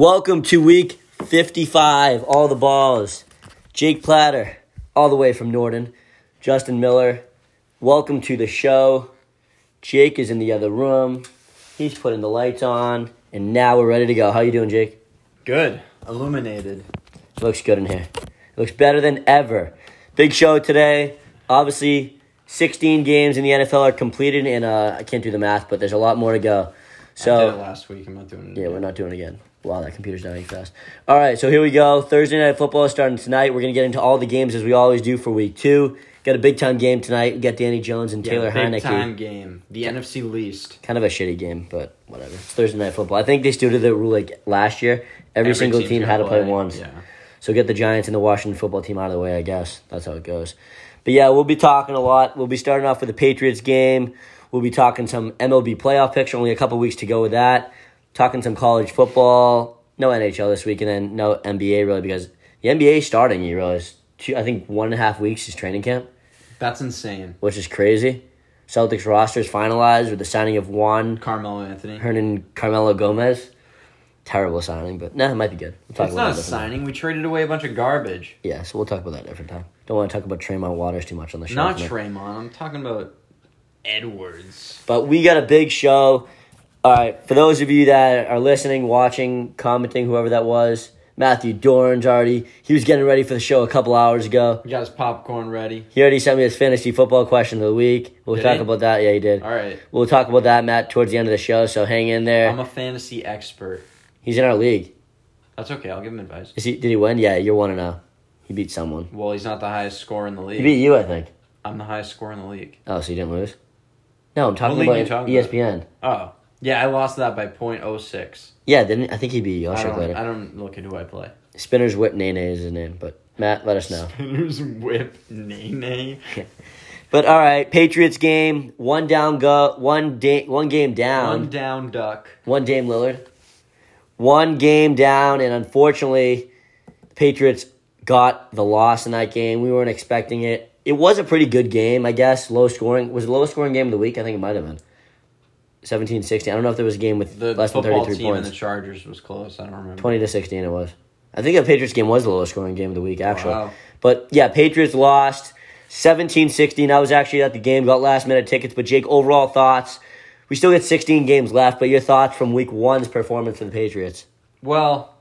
Welcome to week 55. All the balls. Jake Platter, all the way from Norton. Justin Miller, welcome to the show. Jake is in the other room. He's putting the lights on, and now we're ready to go. How you doing, Jake? Good. Illuminated. It looks good in here. It looks better than ever. Big show today. Obviously, 16 games in the NFL are completed, and uh, I can't do the math, but there's a lot more to go. I did it So, last week. I'm not doing it. yeah, again. we're not doing it again. Wow, that computer's dying fast. All right, so here we go. Thursday night football is starting tonight. We're gonna get into all the games as we always do for week two. Got a big time game tonight. We got Danny Jones and Yeah, Taylor big Heinicke. time game. The NFC least. Kind of a shitty game, but whatever. It's Thursday night football. I think they still did the rule like last year. Every, single team had to play once. Yeah. So get the Giants and the Washington football team out of the way, I guess. That's how it goes. But yeah, we'll be talking a lot. We'll be starting off with the Patriots game. We'll be talking some MLB playoff picture. Only a couple weeks to go with that. Talking some college football. No NHL this week, and then no NBA really because the NBA starting. You realize, two, I think one and a half weeks is training camp, That's insane. which is crazy. Celtics roster is finalized with the signing of Juan Carmelo Anthony. Hernan Carmelo Gomez. Terrible signing, but nah, it might be good. We'll talk It's about not a that different time. signing. We traded away a bunch of garbage. Yeah, so we'll talk about that different time. Don't want to talk about Tremont Waters too much on the show. Not tonight. I'm talking about Edwards. But we got a big show. All right, for those of you that are listening, watching, commenting, whoever that was, Matthew Dorn's already. He was getting ready for the show a couple hours ago. He got his popcorn ready. He already sent me his fantasy football question of the week. We'll Did talk he? about that. Yeah, he did. All right. We'll talk about that, Matt, towards the end of the show. So hang in there. I'm a fantasy expert. He's in our league. That's okay. I'll give him advice. Is he? Did he win? Yeah, you're one and zero. He beat someone. Well, he's not the highest scorer in the league. He beat you, I think. I'm the highest scorer in the league. Oh, so you didn't lose? No, I'm talking league about you talking about? ESPN. Oh. Yeah, I lost that by .06. Yeah, didn't I think he'd be. I'll I check don't, later. I don't look at who I play. Spinner's Whip Nene is his name, but Matt, let us know. Spinner's whip, Nene. But all right, Patriots game, one down go, one day, one game down, One down duck. one Dame Lillard, one game down, and unfortunately, the Patriots got the loss in that game. We weren't expecting it. It was a pretty good game, I guess. Low scoring was the lowest scoring game of the week. I think it might have been 17-16. I don't know if there was a game with The less than football thirty three team points. and the Chargers was close. I don't remember. Twenty to sixteen, it was. I think the Patriots game was the lowest scoring game of the week, actually. Wow. But yeah, Patriots lost 17-16. I was actually at the game, got last minute tickets. But Jake, overall thoughts? We still get 16 games left, but your thoughts from week one's performance for the Patriots? Well,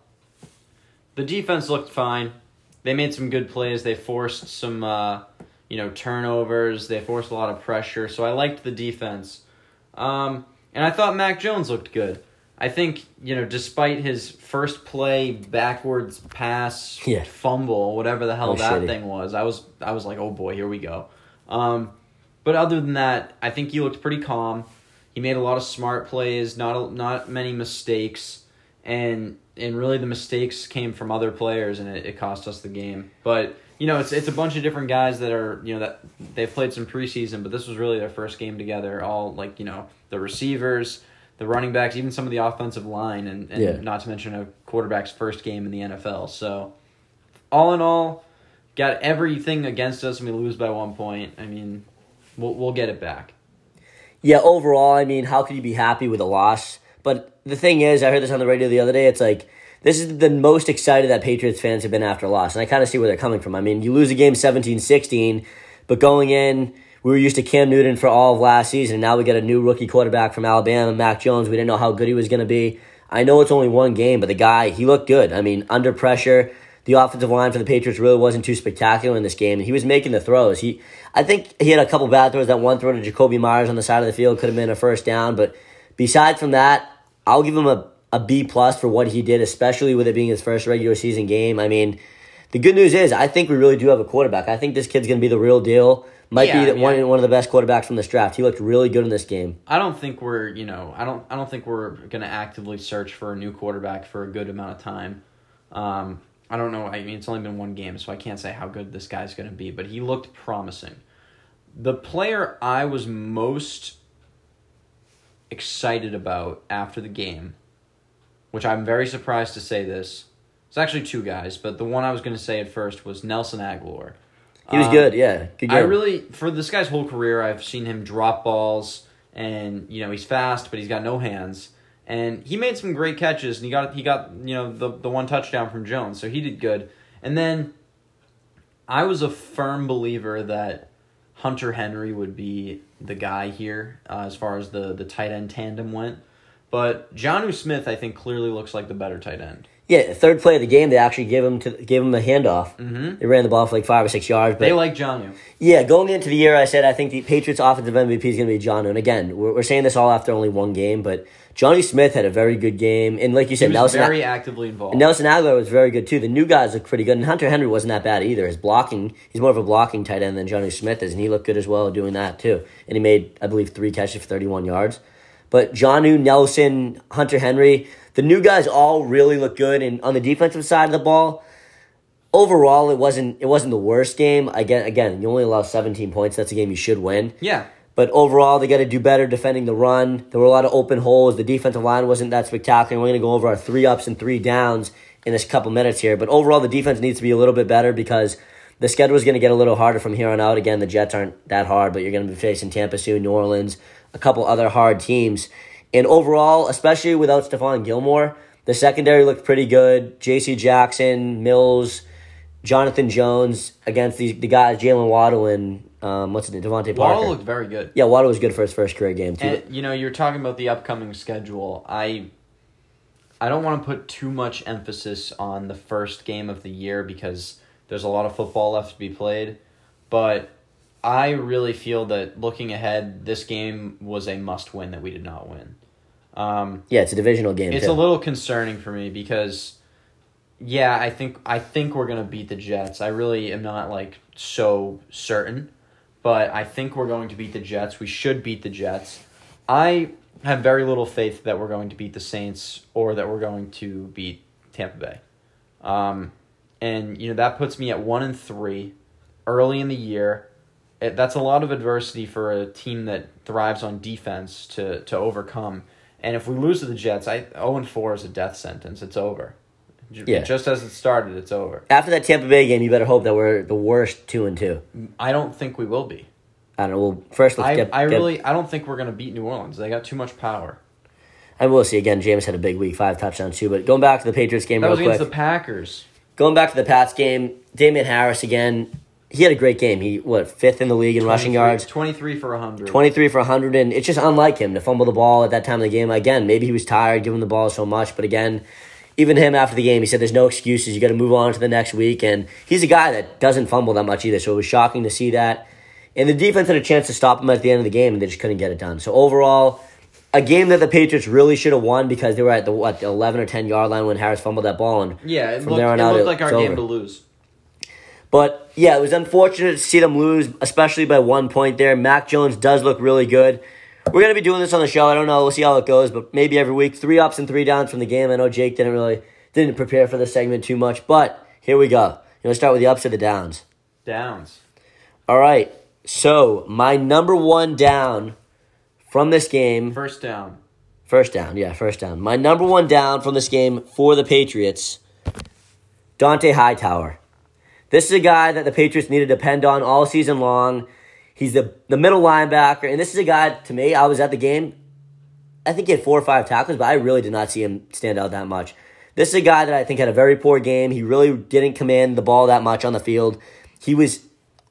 the defense looked fine. They made some good plays. They forced some, uh, you know, turnovers. They forced a lot of pressure. So I liked the defense. Um, and I thought Mac Jones looked good. I think, you know, despite his first play backwards pass Yeah. fumble, whatever the hell Oh, that shitty. thing was, I was I was like, "Oh boy, here we go." Um, but other than that, I think he looked pretty calm. He made a lot of smart plays, not a, not many mistakes, and and really the mistakes came from other players, and it, it cost us the game. But you know, it's it's a bunch of different guys that are you know that they've played some preseason, but this was really their first game together. All like you know the receivers, the running backs, even some of the offensive line, and, and Yeah. not to mention a quarterback's first game in the NFL. So all in all, got everything against us, and we lose by one point. I mean, we'll we'll get it back. Yeah, overall, I mean, how could you be happy with a loss? But the thing is, I heard this on the radio the other day. It's like this is the most excited that Patriots fans have been after a loss, and I kind of see where they're coming from. I mean, you lose a game 17-16, but going in, we were used to Cam Newton for all of last season, and now we get a new rookie quarterback from Alabama, Mac Jones. We didn't know how good he was going to be. I know it's only one game, but the guy, he looked good. I mean, under pressure, the offensive line for the Patriots really wasn't too spectacular in this game, and he was making the throws. He, I think he had a couple bad throws. That one throw to Jakobi Meyers on the side of the field could have been a first down, but besides from that, I'll give him a, a B plus for what he did, especially with it being his first regular season game. I mean, the good news is I think we really do have a quarterback. I think this kid's going to be the real deal. Might Yeah, be the, yeah. one one of the best quarterbacks from this draft. He looked really good in this game. I don't think we're you know I don't I don't think we're gonna actively search for a new quarterback for a good amount of time. Um, I don't know. I mean, it's only been one game, so I can't say how good this guy's gonna be. But he looked promising. The player I was most excited about after the game, which I'm very surprised to say this, it's actually two guys, but the one I was gonna say at first was Nelson Agholor. He was Um, good, yeah. Good. I really, for this guy's whole career, I've seen him drop balls, and you know he's fast, but he's got no hands. and he made some great catches, and he got he got you know the the one touchdown from Jones, so he did good. And then I was a firm believer that Hunter Henry would be the guy here uh, as far as the the tight end tandem went, but Jonnu Smith I think clearly looks like the better tight end. Yeah, third play of the game, they actually gave him to gave him a handoff. Mm-hmm. They ran the ball for like five or six yards. But They like Jonnu. yeah, going into the year, I said I think the Patriots' offensive MVP is going to be John. And again, we're, we're saying this all after only one game, but Johnny Smith had a very good game, and like you He said, was Nelson very actively involved. Nelson Agholor was very good too. The new guys look pretty good, and Hunter Henry wasn't that bad either. His blocking, he's more of a blocking tight end than Johnny Smith is, and he looked good as well doing that too. And he made, I believe, three catches for thirty-one yards. But Jonnu, Nelson, Hunter Henry, the new guys all really look good. And on the defensive side of the ball, overall, it wasn't it wasn't the worst game. Again, again, you only allow seventeen points. That's a game you should win. yeah, But overall, they got to do better defending the run. There were a lot of open holes. The defensive line wasn't that spectacular. We're going to go over our three ups and three downs in this couple minutes here. But overall, the defense needs to be a little bit better because the schedule is going to get a little harder from here on out. Again, the Jets aren't that hard, but you're going to be facing Tampa soon, New Orleans, a couple other hard teams. And overall, especially without Stephon Gilmore, the secondary looked pretty good. J.C. Jackson, Mills, Jonathan Jones against the, the guys, Jaylen Waddle and um, what's name, DeVante Parker. Waddle looked very good. Yeah, Waddle was good for his first career game too. And you know, you're talking about the upcoming schedule. I I don't want to put too much emphasis on the first game of the year because there's a lot of football left to be played, but I really feel that looking ahead, this game was a must win that we did not win. Um, yeah, it's a divisional game. it's too. a little concerning for me because yeah, I think I think we're going to beat the Jets. I really am not like so certain, but I think we're going to beat the Jets. We should beat the Jets. I have very little faith that we're going to beat the Saints or that we're going to beat Tampa Bay. Um, and you know that puts me at 1 and 3 early in the year. It, that's a lot of adversity for a team that thrives on defense to to overcome. And if we lose to the Jets, I 0 and 4 is a death sentence. It's over. Yeah. Just as it started, it's over. After that Tampa Bay game, you better hope that we're the worst two and two. I don't think we will be. I don't know. Well, first let's I, get. I get- really I don't think we're gonna beat New Orleans. They got too much power. I will see again. James had a big week, five touchdowns too. But going back to the Patriots game That real was against quick. the Packers. going back to the Pats game, Damien Harris again. He had a great game. He what fifth in the league in rushing yards. 23 for 100. 23 for 100, and it's just unlike him to fumble the ball at that time of the game. Again, maybe he was tired giving the ball so much, but again, even him after the game, he said there's no excuses. You got to move on to the next week, and he's a guy that doesn't fumble that much either, so it was shocking to see that. And the defense had a chance to stop him at the end of the game, and they just couldn't get it done. So overall, a game that the Patriots really should have won because they were at the what the 11 or 10 yard line when Harris fumbled that ball, and Yeah, it From looked, there on it out, looked it- like our game over. to lose. But yeah, it was unfortunate to see them lose, especially by one point there. Mac Jones does look really good. We're gonna be doing this on the show. I don't know. We'll see how it goes, but maybe every week, three ups and three downs from the game. I know Jake didn't really didn't prepare for this segment too much, but here we go. You know, start with the ups or the downs. Downs. All right. So my number one down from this game, First down. first down, yeah, first down. My number one down from this game for the Patriots, Dont'a Hightower. This is a guy that the Patriots need to depend on all season long. He's the, the middle linebacker, and this is a guy, to me, I was at the game. I think he had four or five tackles, but I really did not see him stand out that much. This is a guy that I think had a very poor game. He really didn't command the ball that much on the field. He was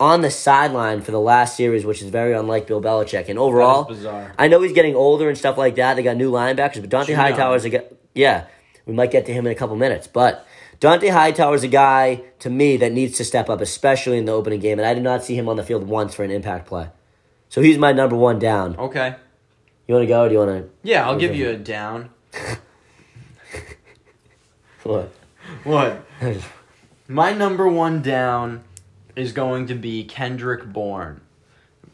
on the sideline for the last series, which is very unlike Bill Belichick. And overall, bizarre. I know he's getting older and stuff like that. They got new linebackers, but Dont'a Judon. Hightower's a guy. Yeah, we might get to him in a couple minutes, but Dont'a Hightower's a guy to me that needs to step up, especially in the opening game. And I did not see him on the field once for an impact play. So he's my number one down. Okay. You want to go? Or do you want to? Yeah, I'll give you a down. what? What? My number one down is going to be Kendrick Bourne.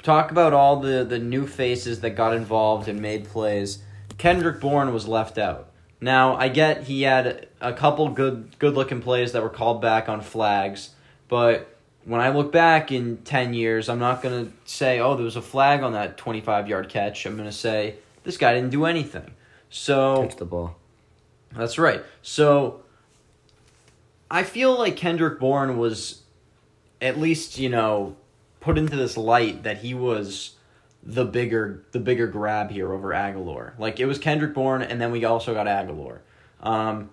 Talk about all the, the new faces that got involved and made plays. Kendrick Bourne was left out. Now I get he had a couple good good looking plays that were called back on flags, but when I look back in ten years, I'm not gonna say, oh, there was a flag on that twenty five yard catch. I'm gonna say this guy didn't do anything. So Touch the ball. that's right. So I feel like Kendrick Bourne was at least, you know, put into this light that he was the bigger the bigger grab here over Agholor. Like it was Kendrick Bourne, and then we also got Agholor. Um,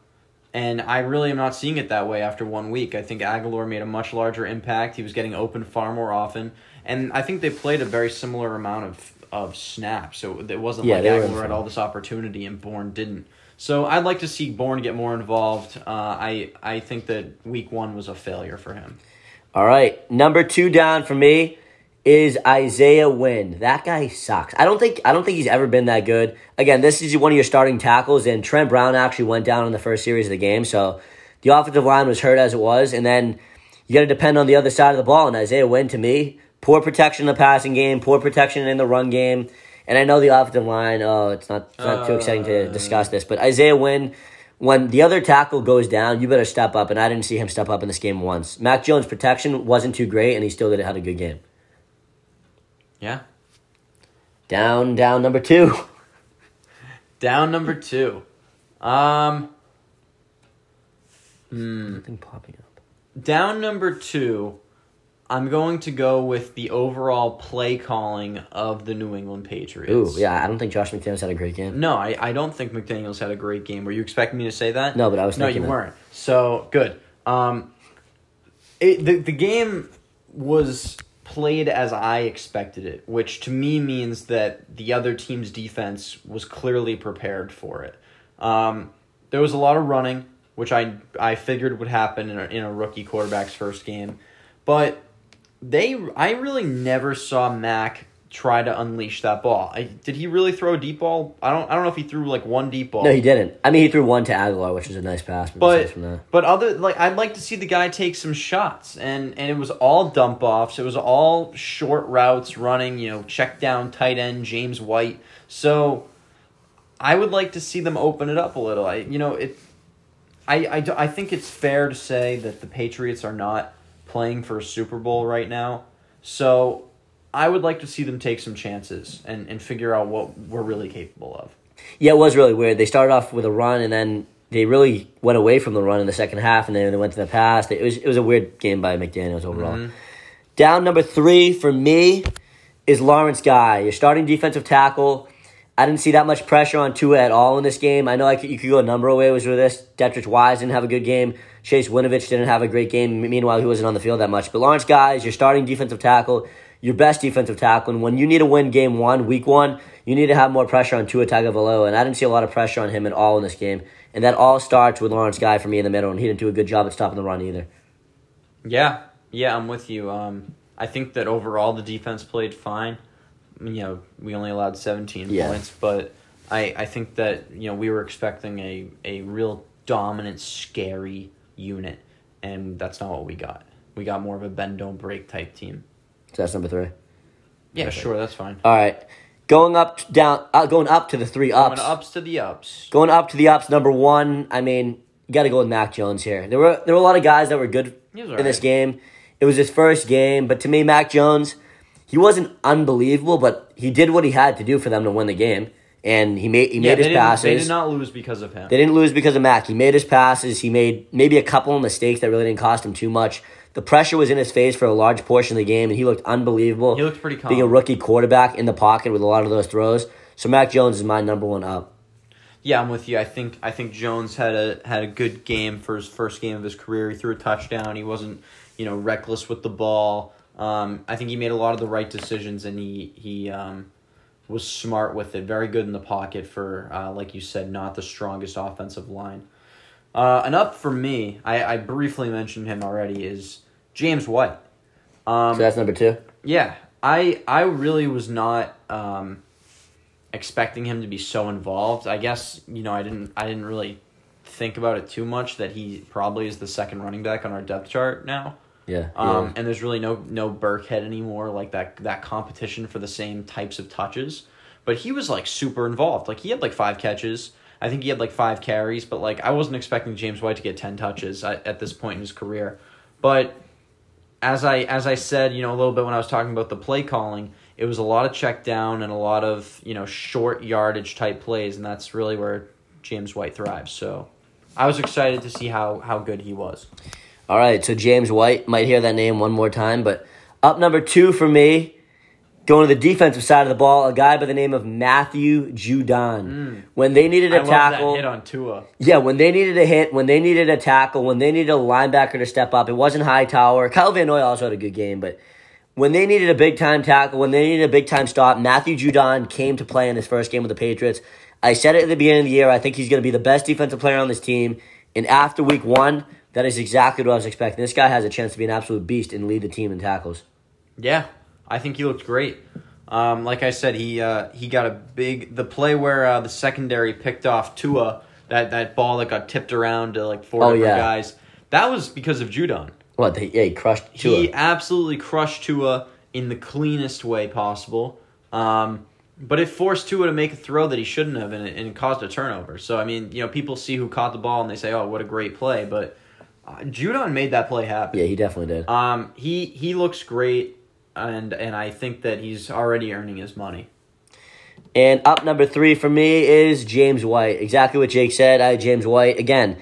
and I really am not seeing it that way after one week. I think Agholor made a much larger impact. He was getting open far more often, and I think they played a very similar amount of of snaps. So it wasn't Yeah, like they were in Agholor had all this opportunity and Bourne didn't. So I'd like to see Bourne get more involved. Uh, I I think that week one was a failure for him. All right, number two down for me is Isaiah Wynn. That guy sucks. I don't think I don't think he's ever been that good. Again, this is one of your starting tackles, and Trent Brown actually went down in the first series of the game, so the offensive line was hurt as it was, and then you got to depend on the other side of the ball. And Isaiah Wynn, to me, poor protection in the passing game, poor protection in the run game, and I know the offensive line. Oh, it's not it's not too exciting to uh. discuss this, but Isaiah Wynn. When the other tackle goes down, you better step up, and I didn't see him step up in this game once. Mac Jones' protection wasn't too great, and he still did had a good game. Yeah. Down, down, number two. Down number two. Um. Hmm. Nothing popping up. Down number two, I'm going to go with the overall play calling of the New England Patriots. Ooh, yeah, I don't think Josh McDaniels had a great game. No, I, I don't think McDaniels had a great game. Were you expecting me to say that? No, but I was No, you that. weren't. So good. Um, it, the the game was played as I expected it, which to me means that the other team's defense was clearly prepared for it. Um, there was a lot of running, which I I figured would happen in a, in a rookie quarterback's first game, but they I really never saw Mac try to unleash that ball. I, did he really throw a deep ball? I don't I don't know if he threw like one deep ball. No, he didn't. I mean, he threw one to Agholor, which is a nice pass. But besides from that. but other like I'd like to see the guy take some shots and and it was all dump offs. It was all short routes running, you know, check down tight end James White. So I would like to see them open it up a little. I you know, it I I, I think it's fair to say that the Patriots are not playing for a Super Bowl right now. So I would like to see them take some chances and, and figure out what we're really capable of. Yeah, it was really weird. They started off with a run, and then they really went away from the run in the second half, and then they went to the pass. It was it was a weird game by McDaniel's overall. Mm-hmm. Down number three for me is Lawrence Guy, your starting defensive tackle. I didn't see that much pressure on Tua at all in this game. I know I could, you could go a number of ways with this. Deatrich Wise didn't have a good game. Chase Winovich didn't have a great game. Meanwhile, he wasn't on the field that much. But Lawrence Guy is your starting defensive tackle, your best defensive tackle. And when you need to win game one, week one, you need to have more pressure on Tua Tagovailoa. And I didn't see a lot of pressure on him at all in this game. And that all starts with Lawrence Guy for me in the middle, and he didn't do a good job at stopping the run either. Yeah, yeah, I'm with you. Um, I think that overall the defense played fine. You know, we only allowed 17 Yeah. points, but I, I think that you know we were expecting a, a real dominant, scary unit, and that's not what we got. We got more of a bend don't break type team. So that's number three. Yeah, Perfect. sure, that's fine. All right. Going up, down, uh, going up to the three ups. Going ups to the ups. Going up to the ups, number one. I mean, you got to go with Mac Jones here. There were there were a lot of guys that were good in this game. It was his first game, but to me, Mac Jones, he wasn't unbelievable, but he did what he had to do for them to win the game, and he made he Yeah, made his passes. they did not lose because of him. They didn't lose because of Mac. He made his passes. He made maybe a couple of mistakes that really didn't cost him too much. The pressure was in his face for a large portion of the game, and he looked unbelievable. He looked pretty calm. Being a rookie quarterback in the pocket with a lot of those throws. So Mac Jones is my number one up. Yeah, I'm with you. I think I think Jones had a had a good game for his first game of his career. He threw a touchdown. He wasn't, you know, reckless with the ball. Um, I think he made a lot of the right decisions, and he he um, was smart with it. Very good in the pocket for, uh, like you said, not the strongest offensive line. Uh, an up for me, I, I briefly mentioned him already, is James White. Um, So that's number two. yeah, I I really was not um, expecting him to be so involved. I guess you know I didn't I didn't really think about it too much that he probably is the second running back on our depth chart now. Yeah. Um, yeah. and there's really no no Burkhead anymore, like that that competition for the same types of touches. But he was like super involved. Like he had like five catches. I think he had like five carries, but like I wasn't expecting James White to get ten touches at, at this point in his career. But as I as I said, you know, a little bit when I was talking about the play calling, it was a lot of check down and a lot of you know short yardage type plays, and that's really where James White thrives. So I was excited to see how how good he was. All right. So James White might hear that name one more time, but up number two for me Going to the defensive side of the ball, a guy by the name of Matthew Judon. When they needed Mm. I a love tackle, hit on Tua. yeah, when they needed a hit, when they needed a tackle, when they needed a linebacker to step up, it wasn't Hightower. Kyle Van Noy also had a good game, but when they needed a big time tackle, when they needed a big time stop, Matthew Judon came to play in his first game with the Patriots. I said it at the beginning of the year. I think he's going to be the best defensive player on this team. And after week one, that is exactly what I was expecting. This guy has a chance to be an absolute beast and lead the team in tackles. Yeah, I think he looked great. Um, like I said, he uh, he got a big the play where uh, the secondary picked off Tua that that ball that got tipped around to like four Oh, yeah. guys. That was because of Judon. What? They, yeah, he crushed Tua. He absolutely crushed Tua in the cleanest way possible. Um, but it forced Tua to make a throw that he shouldn't have, and it, and it caused a turnover. So I mean, you know, people see who caught the ball and they say, "Oh, what a great play!" But uh, Judon made that play happen. yeah, he definitely did. Um, he he looks great, and and I think that he's already earning his money. And up number three for me is James White. Exactly what Jake said. I James White. Again,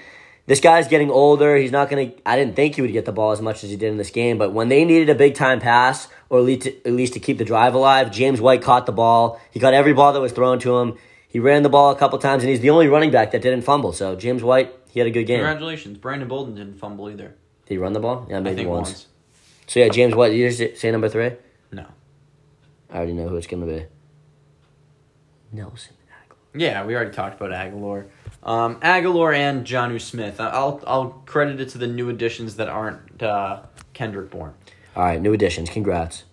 this guy's getting older. He's not to, I didn't think he would get the ball as much as he did in this game, but when they needed a big time pass, or at least, to, at least to keep the drive alive, James White caught the ball. He caught every ball that was thrown to him. He ran the ball a couple times, and he's the only running back that didn't fumble. So James White, he had a good game. Congratulations, Brandon Bolden didn't fumble either. Did he run the ball? Yeah, maybe once. once. So yeah, James White. You say number three. No. I already know who it's going to be. Nelson Agholor. Yeah, we already talked about Agholor. Um, Agholor and Jonnu Smith. I'll I'll credit it to the new additions that aren't uh, Kendrick Bourne. All right, new additions. Congrats.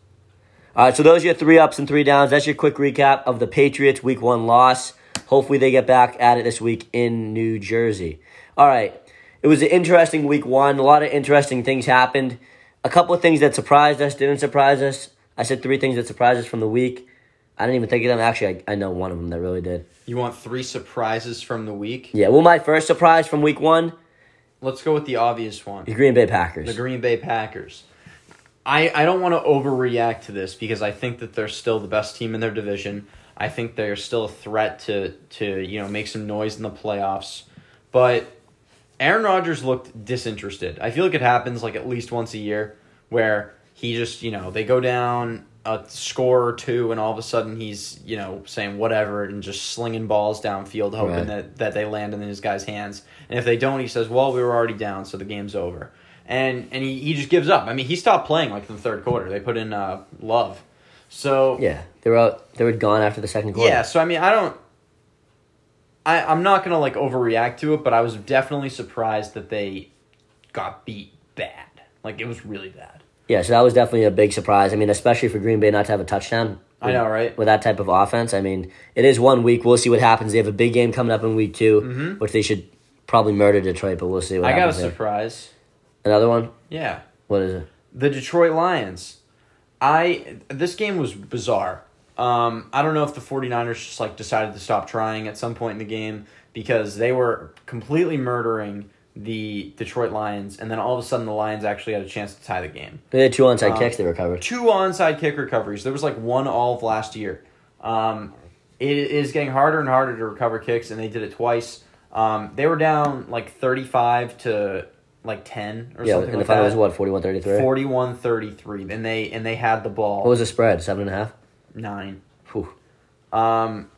All right, so those are your three ups and three downs. That's your quick recap of the Patriots' week one loss. Hopefully, they get back at it this week in New Jersey. All right, it was an interesting week one. A lot of interesting things happened. A couple of things that surprised us, didn't surprise us. I said three things that surprised us from the week. I didn't even think of them. Actually, I, I know one of them that really did. You want three surprises from the week? Yeah, well, my first surprise from week one, Let's go with the obvious one. the Green Bay Packers. The Green Bay Packers. I, I don't want to overreact to this because I think that they're still the best team in their division. I think they're still a threat to, to you know make some noise in the playoffs. But Aaron Rodgers looked disinterested. I feel like it happens like at least once a year where he just, you know, they go down a score or two and all of a sudden he's, you know, saying whatever and just slinging balls downfield hoping Right. that, that they land in his guy's hands. And if they don't, he says, well, we were already down, so the game's over. And and he, he just gives up. I mean, he stopped playing like in the third quarter. They put in uh, Love. So yeah, they were out. They were gone after the second quarter. yeah, so I mean, I don't. I I'm not gonna like overreact to it, but I was definitely surprised that they got beat bad. Like it was really bad. Yeah, so that was definitely a big surprise. I mean, especially for Green Bay not to have a touchdown. I know, right? With that type of offense, I mean, it is one week. We'll see what happens. They have a big game coming up in week 2 Mhm. which they should probably murder Detroit, but we'll see what I got a there. surprise. Another one? Yeah, What is it? the Detroit Lions. I this game was bizarre. Um, I don't know if the 49ers just like decided to stop trying at some point in the game because they were completely murdering the Detroit Lions, and then all of a sudden the Lions actually had a chance to tie the game. They had two onside Um, kicks they recovered. two onside kick recoveries. There was like one all of last year. Um, it is getting harder and harder to recover kicks, and they did it twice. Um, they were down like 35 to like 10 or Yeah, something and the final was what, 41 33? 41-33 and they and they had the ball What was the spread? Seven and a half? Nine. Whew. um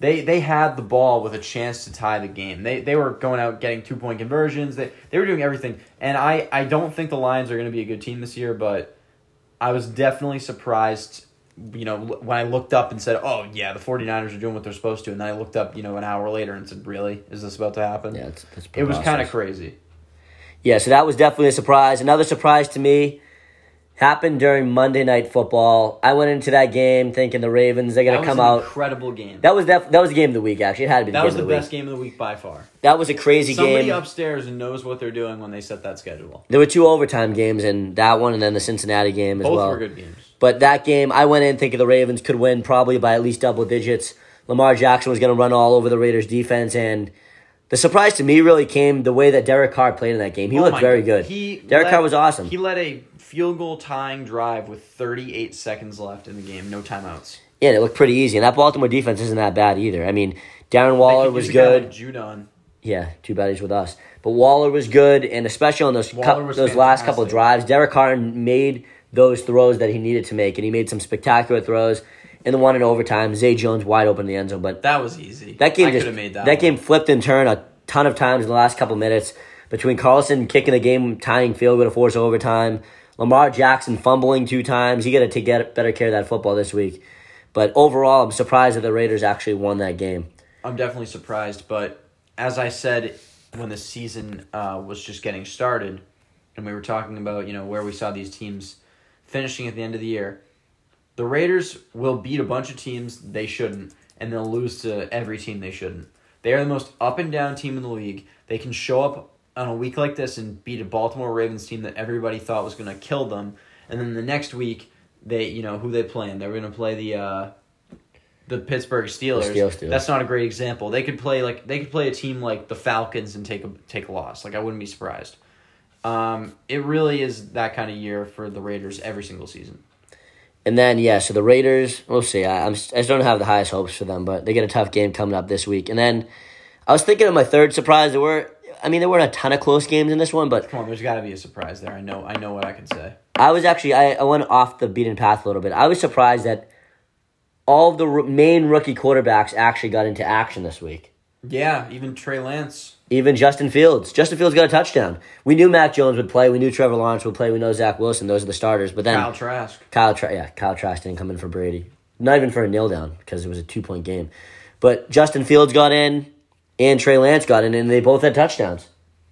they they had the ball with a chance to tie the game. They they were going out getting two point conversions. They they were doing everything. And i i don't think the lions are going to be a good team this year but i was definitely surprised you know when i looked up and said oh yeah the 49ers are doing what they're supposed to and then i looked up you know an hour later and said really? Is this about to happen? Yeah, it's, it's it was kind of crazy. Yeah, so that was definitely a surprise. Another surprise to me happened during Monday Night Football. I went into that game thinking the Ravens, they're gonna come an out. incredible game That was def- that was the game of the week. Actually, it had to be the that game was of the the best week. game of the week by far That was a crazy Somebody game. Somebody upstairs knows what they're doing when they set that schedule. There were two overtime games and that one, and then the Cincinnati game as Both well. were good games. But that game, I went in thinking the Ravens could win probably by at least double digits. Lamar Jackson was going to run all over the Raiders' defense, and the surprise to me really came the way that Derek Carr played in that game. He Oh looked very God. good. He Derek Carr was awesome. He led a field goal tying drive with 38 seconds left in the game, no timeouts. Yeah, it looked pretty easy, and that Baltimore defense isn't that bad either. I mean, Darren Waller was use a guy good. like Judon. Yeah, too bad he's with us. But Waller was good, and especially on those was those last couple of drives, Derek Carr made those throws that he needed to make, and he made some spectacular throws. And the one in overtime, Zay Jones wide open in the end zone, but That was easy. that game I just made that. that one. game flipped and turned a ton of times in the last couple minutes between Carlson kicking the game tying field goal to force overtime, Lamar Jackson fumbling two times. He got to get better care of that football this week. But overall, I'm surprised that the Raiders actually won that game. I'm definitely surprised, but as I said when the season uh, was just getting started, and we were talking about you know where we saw these teams finishing at the end of the year, the Raiders will beat a bunch of teams they shouldn't, and they'll lose to every team they shouldn't. They are the most up and down team in the league. They can show up on a week like this and beat a Baltimore Ravens team that everybody thought was going to kill them, and then the next week they you know who they playing? They're going to play the. Uh, the Pittsburgh Steelers. Steel- Steelers. That's not a great example. They could play like they could play a team like the Falcons and take a take a loss. Like I wouldn't be surprised. Um, it really is that kind of year for the Raiders every single season. And then yeah, so the Raiders, we'll see. I, I'm I just don't have the highest hopes for them, but they get a tough game coming up this week. And then I was thinking of my third surprise. There were, I mean, there weren't a ton of close games in this one, but Come on, there's got to be a surprise there. I know, I know what I can say. I was actually I, I went off the beaten path a little bit. I was surprised that all of the r- main rookie quarterbacks actually got into action this week. Yeah, even Trey Lance. Even Justin Fields. Justin Fields got a touchdown. We knew Mac Jones would play. We knew Trevor Lawrence would play. We know Zach Wilson. Those are the starters. But then Kyle Trask. Kyle, Tra- yeah, Kyle Trask didn't come in for Brady. Not even for a nil down because it was a two point game. But Justin Fields got in and Trey Lance got in, and they both had touchdowns.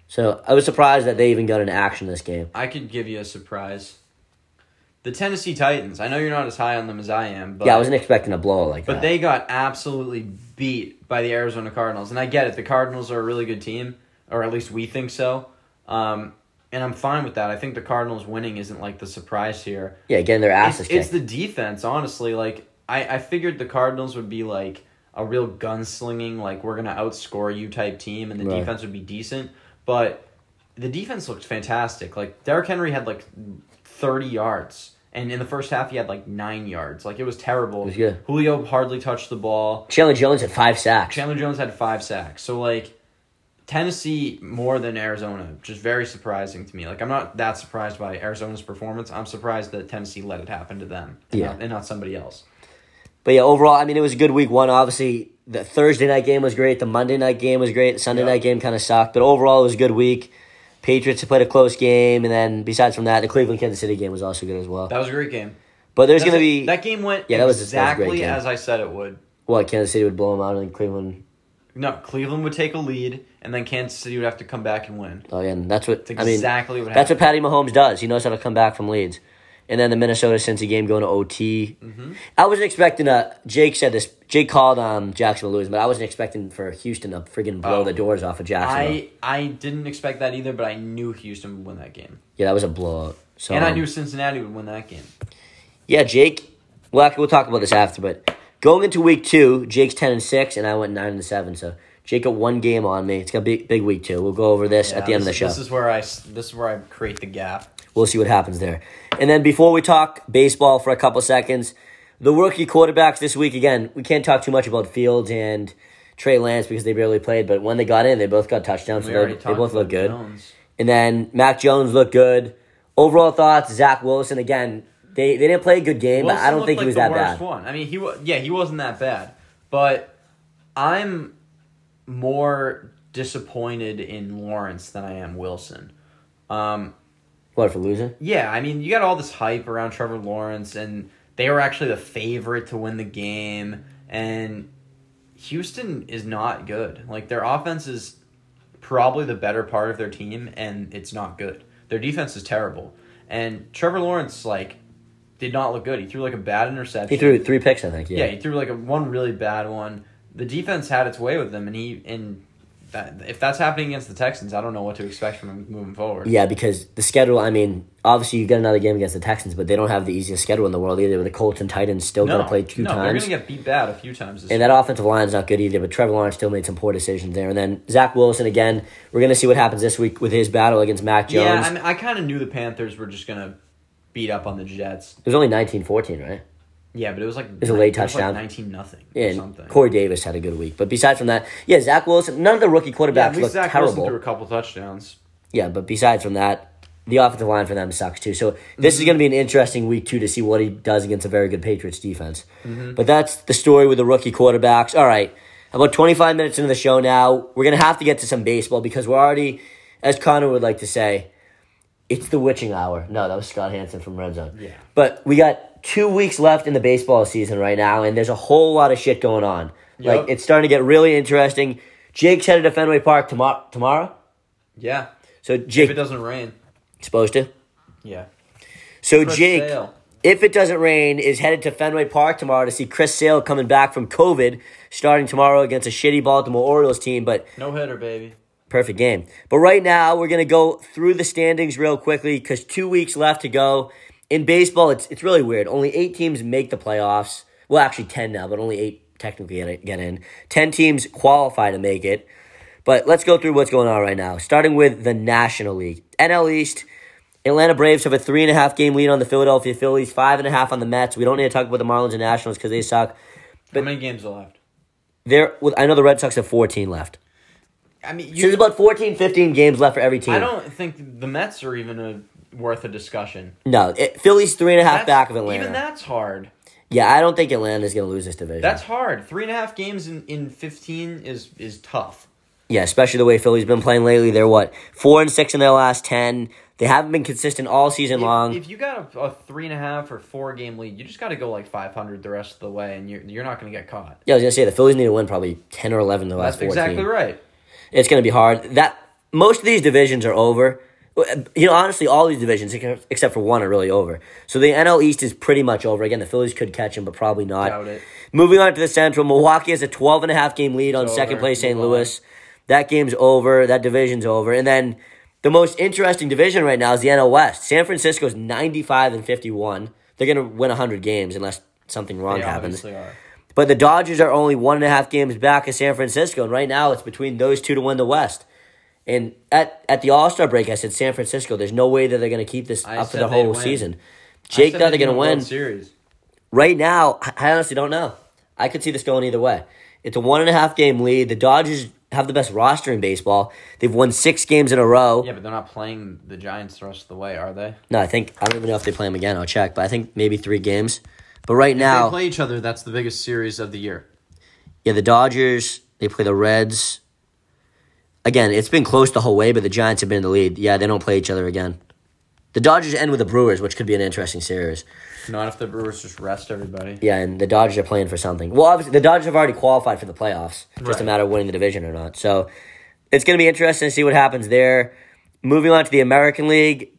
So I was surprised that they even got into action this game. I could give you a surprise. The Tennessee Titans. I know you're not as high on them as I am, but yeah, I wasn't expecting a blow like But that. But they got absolutely beat by the Arizona Cardinals, and I get it. The Cardinals are a really good team, or at least we think so. Um, and I'm fine with that. I think the Cardinals winning isn't like the surprise here. yeah, getting their It's, asses it's kicked. the defense, honestly. Like I, I figured the Cardinals would be like a real gunslinging, like we're gonna outscore you type team, and the Right. defense would be decent. But the defense looked fantastic. Like Derrick Henry had like thirty yards, and in the first half he had like nine yards. Like it was terrible. It was good. Julio hardly touched the ball. Chandler Jones had five sacks. Chandler Jones had five sacks. So like Tennessee more than Arizona, just very surprising to me. Like I'm not that surprised by Arizona's performance. I'm surprised that Tennessee let it happen to them, and, Yeah. not, and not somebody else. But yeah, overall, I mean, it was a good week one. Obviously, the Thursday night game was great. The Monday night game was great. The Sunday Yeah. night game kind of sucked. But overall, it was a good week. Patriots played a close game. And then, besides from that, the Cleveland Kansas City game was also good as well. That was a great game. But there's going to be. that game went Yeah, that was a- that was a great exactly game. as I said it would. what, Kansas City would blow them out and then Cleveland. No, Cleveland would take a lead, and then Kansas City would have to come back and win. Oh, yeah. And that's what. That's I mean, exactly what that's what happened. Patty Mahomes does. He knows how to come back from leads. And then the Minnesota Cincy game going to OT. Mm-hmm. I wasn't expecting a. Jake said this. Jake called um, Jacksonville losing, but I wasn't expecting for Houston to friggin' blow Oh. the doors off of Jacksonville. I I didn't expect that either, but I knew Houston would win that game, yeah, that was a blowout. So, and I knew Cincinnati would win that game. Yeah, Jake. Well, we'll talk about this after. But going into week two, Jake's ten and six, and I went nine and seven. So Jake got one game on me. It's got big, big week two. We'll go over this at the Yeah, end of the show. This is where I this is where I create the gap. We'll see what happens there. And then before we talk baseball for a couple seconds, the rookie quarterbacks this week again. We can't talk too much about Fields and Trey Lance because they barely played, but when they got in, they both got touchdowns. So they, they both look good. Jones. And then Mac Jones looked good. Overall thoughts: Zach Wilson again. They they didn't play a good game, but I don't think like he was that bad. One. I mean, he was yeah, he wasn't that bad, but I'm more disappointed in Lawrence than I am Wilson. Um, What for losing? yeah, I mean, you got all this hype around Trevor Lawrence, and they were actually the favorite to win the game, and Houston is not good. Like their offense is probably the better part of their team, and it's not good. Their defense is terrible, and Trevor Lawrence like did not look good. He threw like a bad interception. He threw three picks, I think. Yeah, Yeah. he threw like a one really bad one. The defense had its way with them, and he and that if that's happening against the Texans, I don't know what to expect from him moving forward. Yeah, because the schedule. I mean, obviously you get another game against the Texans, but they don't have the easiest schedule in the world either. The Colts and Titans still no, going to play two no, they're gonna get beat bad a few times. This and that offensive line's not good either. But Trevor Lawrence still made some poor decisions there. And then Zach Wilson again. We're going to see what happens this week with his battle against Mac Jones. yeah, I, mean, I kind of knew the Panthers were just gonna beat up on the Jets. it was only 19-14, right? Yeah, but it was like it was a late touchdown. nineteen nothing. Yeah, or and something. Corey Davis had a good week. But besides from that, yeah, Zach Wilson. None of the rookie quarterbacks at least looked Zach terrible. Wilson threw a couple touchdowns. Yeah, but besides from that, the offensive line for them sucks too. So this is mm-hmm. going to be an interesting week too to see what he does against a very good Patriots defense. Mm-hmm. But that's the story with the rookie quarterbacks. All right, about twenty five minutes into the show now, we're gonna have to get to some baseball because we're already, as Connor would like to say, it's the witching hour. No, that was Scott Hanson from Red Zone. Yeah. But we got two weeks left in the baseball season right now, and there's a whole lot of shit going on. Yep. Like it's starting to get really interesting. Jake's headed to Fenway Park tomorrow. Tomorrow. Yeah. So Jake, If it doesn't rain. supposed to. Yeah. So Chris Jake, Sale. if it doesn't rain, is headed to Fenway Park tomorrow to see Chris Sale coming back from COVID, starting tomorrow against a shitty Baltimore Orioles team. But No hitter, baby. perfect game. But right now, we're gonna go through the standings real quickly because two weeks left to go. In baseball, it's it's really weird. Only eight teams make the playoffs. Well, actually ten now, but only eight technically get get in. Ten teams qualify to make it. But let's go through what's going on right now. Starting with the National League, NL East. Atlanta Braves have a three and a half game lead on the Philadelphia Phillies, five and a half on the Mets. We don't need to talk about the Marlins and Nationals because they suck. How many games are left? There, well, I know the Red Sox have 14 left. I mean, So there's about 14, 15 games left for every team. I don't think the Mets are even a, worth a discussion. No, it, Philly's three and a half That's- back of Atlanta. Even that's hard. Yeah, I don't think Atlanta's going to lose this division. That's hard. Three and a half games in, in fifteen is is tough. yeah, especially the way Philly's been playing lately. They're what four and six in their last ten. They haven't been consistent all season If, long. if you got a, a three and a half or four game lead, you just got to go like five hundred the rest of the way, and you're you're not going to get caught. yeah, I was gonna say the Phillies need to win probably ten or eleven the last That's fourteen. exactly right. It's gonna be hard. That most of these divisions are over. You know, honestly, all these divisions except- for one are really over. So the NL East is pretty much over. Again, the Phillies could catch them, but probably not. Moving on to the Central, Milwaukee has a 12 and a half game lead on It's second over. place St. Louis. That game's over. That division's over. And then the most interesting division right now is the NL West. San Francisco's 95 and 51. They're going to win 100 games unless something wrong They happens. are. But the Dodgers are only one and a half games back of San Francisco, and right now it's between those two to win the West. And at, at the All Star break, I said San Francisco. There's no way that they're going to keep this I up for the whole season. Jake thought they're going to win the win. World Series. Right now, I I honestly don't know. I could see this going either way. It's a one and a half game lead. The Dodgers have the best roster in baseball. They've won six games in a row. Yeah, but they're not playing the Giants the rest of the way, are they? No, I think I don't even know if they play them again. I'll check, but I think maybe three games. But right If now, they play each other, that's the biggest series of the year. Yeah, the Dodgers, they play the Reds. Again, it's been close the whole way, but the Giants have been in the lead. Yeah, they don't play each other again. The Dodgers end with the Brewers, which could be an interesting series. Not if the Brewers just rest everybody. Yeah, and the Dodgers are playing for something. Well, obviously, the Dodgers have already qualified for the playoffs. Just a matter of winning the division or not. So it's going to be interesting to see what happens there. Moving on to the American League,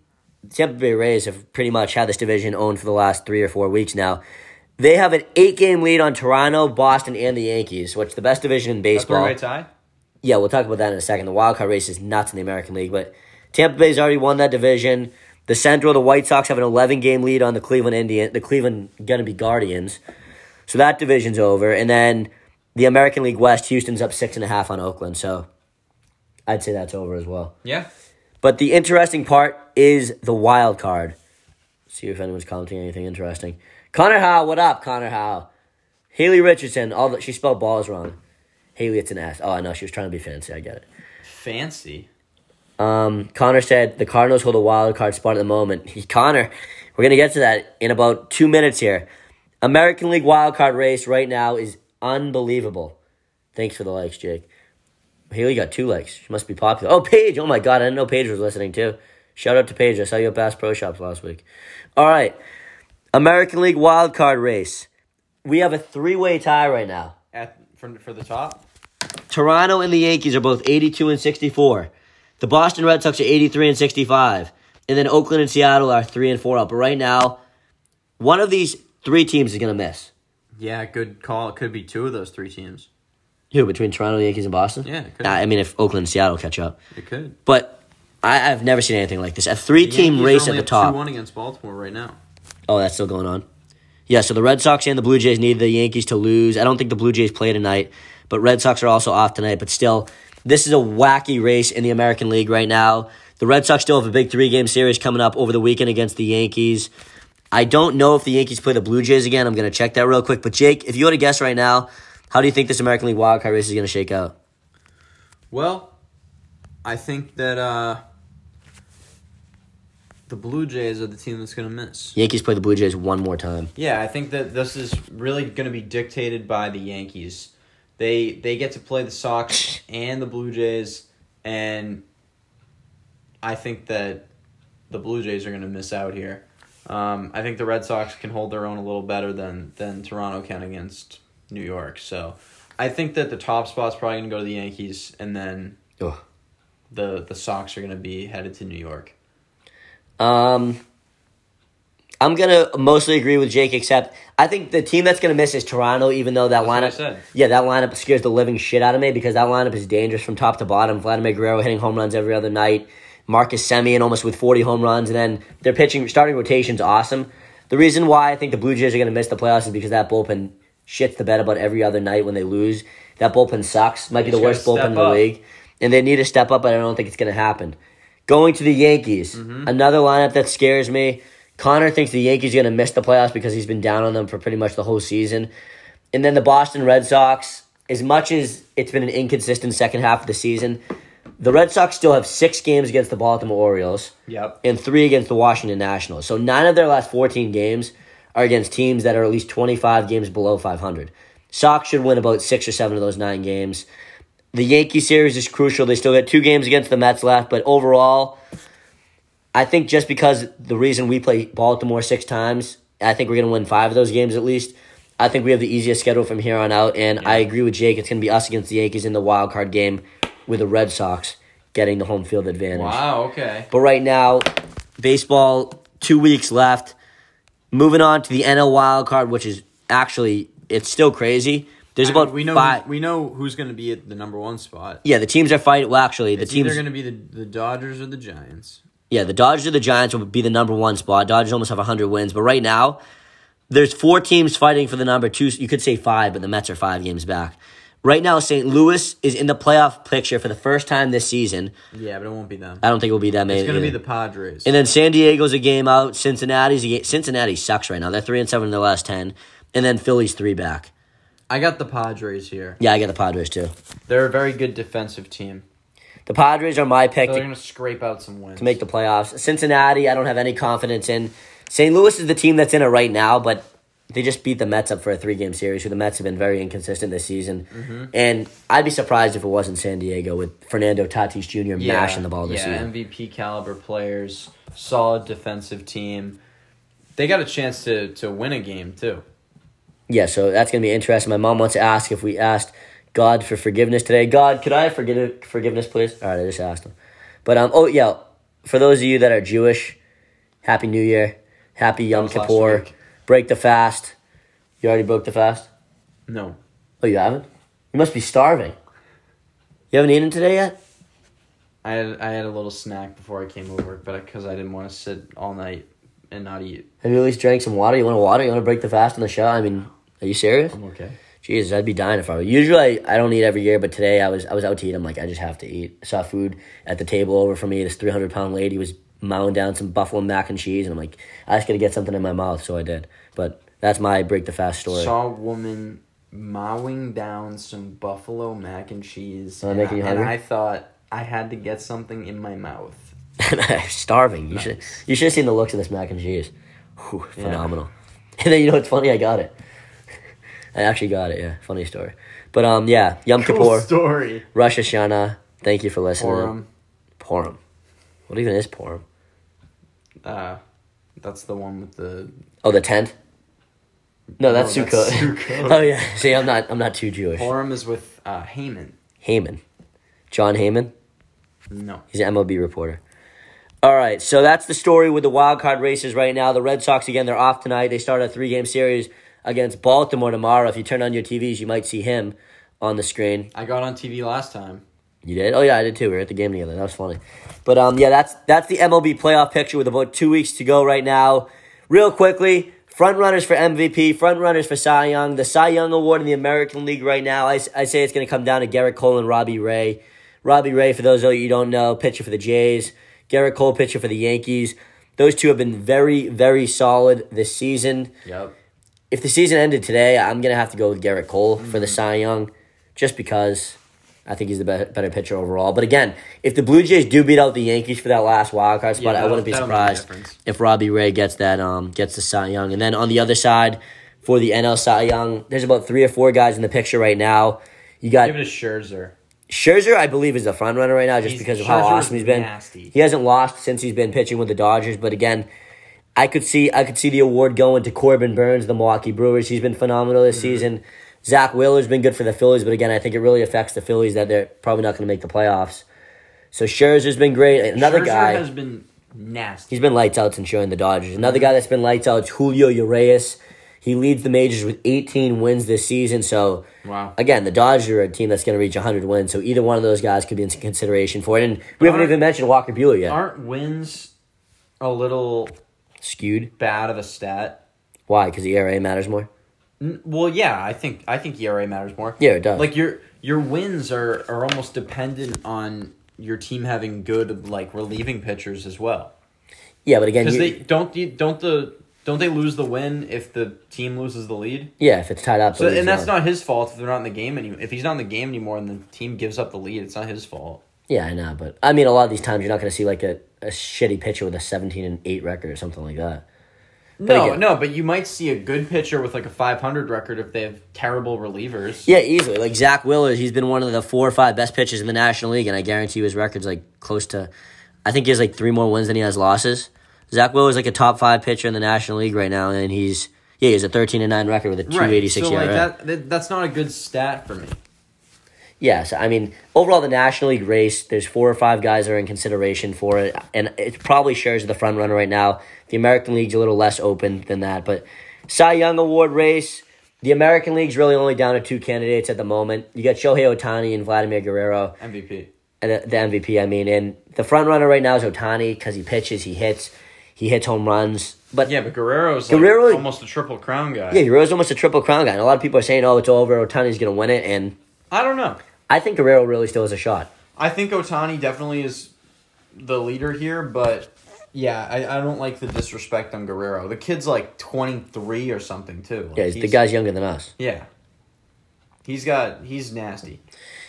Tampa Bay Rays have pretty much had this division owned for the last three or four weeks now. They have an eight game lead on Toronto, Boston, and the Yankees, which is the best division in A baseball. tie? Yeah, we'll talk about that in a second. The wild card race is nuts in the American League, but Tampa Bay's already won that division. The Central, the White Sox have an 11 game lead on the Cleveland Indian, the Cleveland gonna be Guardians. So that division's over, and then the American League West, Houston's up six and a half on Oakland. So I'd say that's over as well. Yeah. But the interesting part is the wild card. See if anyone's commenting anything interesting. Connor Howe, what up, Connor Howe? Haley Richardson, all the, she spelled balls wrong. Haley, it's an S. Oh, I know she was trying to be fancy. I get it. Fancy. Um, Connor said the Cardinals hold a wild card spot at the moment. He, Connor, we're gonna get to that in about two minutes here. American League wild card race right now is unbelievable. Thanks for the likes, Jake. Haley got two likes. She must be popular. Oh, Paige! Oh my God, I didn't know Paige was listening too. Shout out to Paige. I saw you at Bass Pro Shops last week. All right, American League wild card race. We have a three way tie right now. At for, for the top? Toronto and the Yankees are both 82 and 64. The Boston Red Sox are 83 and 65. And then Oakland and Seattle are 3 and 4 up. But right now, one of these three teams is going to miss. Yeah, good call. It could be two of those three teams. Who, between Toronto, the Yankees, and Boston? Yeah, it could. Nah, I mean, if Oakland and Seattle catch up. It could. But I, I've never seen anything like this. A three team race at the top. Two one against Baltimore right now. Oh, that's still going on. Yeah, so the Red Sox and the Blue Jays need the Yankees to lose. I don't think the Blue Jays play tonight, but Red Sox are also off tonight. But still, this is a wacky race in the American League right now. The Red Sox still have a big three game series coming up over the weekend against the Yankees. I don't know if the Yankees play the Blue Jays again. I'm going to check that real quick. But Jake, if you had to guess right now, how do you think this American League wildcard race is going to shake out? Well, I think that uh The Blue Jays are the team that's going to miss. Yankees play the Blue Jays one more time. Yeah, I think that this is really going to be dictated by the Yankees. They they get to play the Sox and the Blue Jays, and I think that the Blue Jays are going to miss out here. Um, I think the Red Sox can hold their own a little better than than Toronto can against New York. So I think that the top spot's probably going to go to the Yankees, and then Ugh. the the Sox are going to be headed to New York. Um, I'm gonna mostly agree with Jake, except I think the team that's gonna miss is Toronto. Even though that That's lineup, yeah, that lineup scares the living shit out of me because that lineup is dangerous from top to bottom. Vladimir Guerrero hitting home runs every other night. Marcus Semien almost with 40 home runs, and then their pitching starting rotation's awesome. The reason why I think the Blue Jays are gonna miss the playoffs is because that bullpen shits the bed about every other night when they lose. That bullpen sucks. Might be the worst bullpen in the up. league, and they need to step up. But I don't think it's gonna happen. Going to the Yankees, Mm-hmm. another lineup that scares me. Connor thinks the Yankees are going to miss the playoffs because he's been down on them for pretty much the whole season. And then the Boston Red Sox, as much as it's been an inconsistent second half of the season, the Red Sox still have six games against the Baltimore Orioles Yep. and three against the Washington Nationals. So nine of their last 14 games are against teams that are at least 25 games below 500. Sox should win about six or seven of those nine games. The Yankee series is crucial. They still got two games against the Mets left, but overall, I think just because the reason we play Baltimore six times, I think we're going to win five of those games at least. I think we have the easiest schedule from here on out, and I agree with Jake. It's going to be us against the Yankees in the wild card game, with the Red Sox getting the home field advantage. Wow. Okay. But right now, baseball, two weeks left. Moving on to the NL wild card, which is actually it's still crazy. There's I mean, about we know five. we know who's going to be at the number one spot. yeah, the teams are fighting. Well, actually, the It's teams. are going to be the, the Dodgers or the Giants. Yeah, the Dodgers or the Giants will be the number one spot. Dodgers almost have 100 wins, but right now, there's four teams fighting for the number two. You could say five, but the Mets are five games back. Right now, St. Louis is in the playoff picture for the first time this season. Yeah, but it won't be them. I don't think it will be that many. It's going to be the Padres. And then San Diego's a game out. Cincinnati's a game. Cincinnati sucks right now. They're three and seven in the last ten. And then Philly's three back. I got the Padres here. Yeah, I got the Padres too. They're a very good defensive team. The Padres are my pick They're to, going to scrape out some wins. to make the playoffs. Cincinnati, I don't have any confidence in. St. Louis is the team that's in it right now, but they just beat the Mets up for a three game series. Who the Mets have been very inconsistent this season. Mm-hmm. And I'd be surprised if it wasn't San Diego with Fernando Tatis Jr. mashing the ball this yeah, season. MVP caliber players, solid defensive team. They got a chance to to win a game too. Yeah, so that's gonna be interesting. My mom wants to ask if we asked God for forgiveness today. God, could I have forgive, forgiveness, please? All right, I just asked him. But um, oh yeah, for those of you that are Jewish, Happy New Year, Happy Yom Kippur, break the fast. You already broke the fast? No, Oh, you haven't? You must be starving. You haven't eaten today yet? I had I had a little snack before I came over, but because I didn't want to sit all night and not eat, Have you at least drank some water? You want water? You want to break the fast on the show? I mean, are you serious? I'm okay. Jesus, I'd be dying if I were. Usually, I, I don't eat every year, but today I was I was out to eat. I'm like, I just have to eat. I saw food at the table over from me. This 300 pound lady was mowing down some buffalo mac and cheese, and I'm like, I just gotta get something in my mouth, so I did. But that's my break the fast story. Saw a woman mowing down some buffalo mac and cheese, Oh, and, I, and? I thought I had to get something in my mouth. I'm starving. You should you should have seen the looks of this mac and cheese. Whew, phenomenal. And then you know what's funny? I got it. I actually got it. Yeah, funny story. But um, yeah, Yom Kippur, story. Rosh Hashanah. Thank you for listening. Purim. Purim. What even is Purim? Uh, that's the one with the. Oh, the tent. No, that's No, Sukkot. Sukkot. oh yeah. See, I'm not. I'm not too Jewish. Purim is with uh, Haman. Heyman, Jon Heyman. No. He's an MLB reporter. All right, so that's the story with the wild card races right now. The Red Sox again, they're off tonight. They start a three game series against Baltimore tomorrow. If you turn on your TVs, you might see him on the screen. I got on TV last time. You did? Oh yeah, I did too. We were at the game together. That was funny. But um, yeah, that's that's the MLB playoff picture with about two weeks to go right now. Real quickly, front runners for MVP, front runners for Cy Young. The Cy Young Award in the American League right now, I, I say it's going to come down to Gerrit Cole and Robbie Ray. Robbie Ray, for those of you who don't know, pitcher for the Jays. Gerrit Cole, pitcher for the Yankees. Those two have been very, very solid this season. Yep. If the season ended today, I'm going to have to go with Gerrit Cole for the Cy Young, just because. I think he's the better, better pitcher overall. But again, if the Blue Jays do beat out the Yankees for that last wild card spot, Yeah, I wouldn't be that'll- that'll make a surprised if Robbie Ray gets that um gets the Cy Young. And then on the other side, for the NL Cy Young, there's about three or four guys in the picture right now. You got Give it a Scherzer. Scherzer, I believe, is the front runner right now just He's- because of how awesome he's been. nasty. He hasn't lost since he's been pitching with the Dodgers, but again, I could see I could see the award going to Corbin Burnes, the Milwaukee Brewers. He's been phenomenal this Mm-hmm. season. Zack Wheeler's been good for the Phillies, but again, I think it really affects the Phillies that they're probably not going to make the playoffs. So Scherzer's been great. Another Scherzer guy, has been nasty. he's been lights out since joining the Dodgers. Another guy that's been lights out is Julio Urias. He leads the majors with 18 wins this season. So Wow. again, the Dodgers are a team that's going to reach 100 wins. So either one of those guys could be in consideration for it. And we haven't Aren't- even mentioned Walker Buehler yet. Aren't wins a little Skewed. bad of a stat? Why? Because ERA matters more. N- Well, yeah, I think I think ERA matters more. Yeah, it does. Like your your wins are are almost dependent on your team having good like relieving pitchers as well. Yeah, but again, Because they don't you- don't the don't they lose the win if the team loses the lead? yeah, if it's tied up, So and that's not his fault if they're not in the game anymore. If he's not in the game anymore and the team gives up the lead, it's not his fault. Yeah, I know, but I mean, a lot of these times you're not going to see like a, a shitty pitcher with a 17 and eight record or something like that. No, again- no, but you might see a good pitcher with like a 500 record if they have terrible relievers. Yeah, easily. Like Zack Wheeler, he's been one of the four or five best pitchers in the National League, and I guarantee you his record's like close to. I think he has like three more wins than he has losses. Zack Wheeler is like a top five pitcher in the National League right now, and he's yeah, he has a 13 and nine record with a 286 So like ERA. that, that, that's not a good stat for me. Yes, I mean overall the National League race. There's four or five guys that are in consideration for it, and it's probably Scherzer the front runner right now. The American League's a little less open than that, but Cy Young Award race. The American League's really only down to two candidates at the moment. You got Shohei Ohtani and Vladimir Guerrero, MVP. and the, the MVP. I mean, and the front runner right now is Ohtani because he pitches, he hits, he hits home runs. But Yeah, but Guerrero's like Guerrero- almost a triple crown guy. yeah, Guerrero's almost a triple crown guy, and a lot of people are saying, "Oh, it's over. Ohtani's going to win it," and I don't know. I think Guerrero really still has a shot. I think Ohtani definitely is the leader here, but yeah, I, I don't like the disrespect on Guerrero. The kid's like 23 or something, too. Like, Yeah, he's, the guy's younger than us. Yeah. He's got, he's nasty.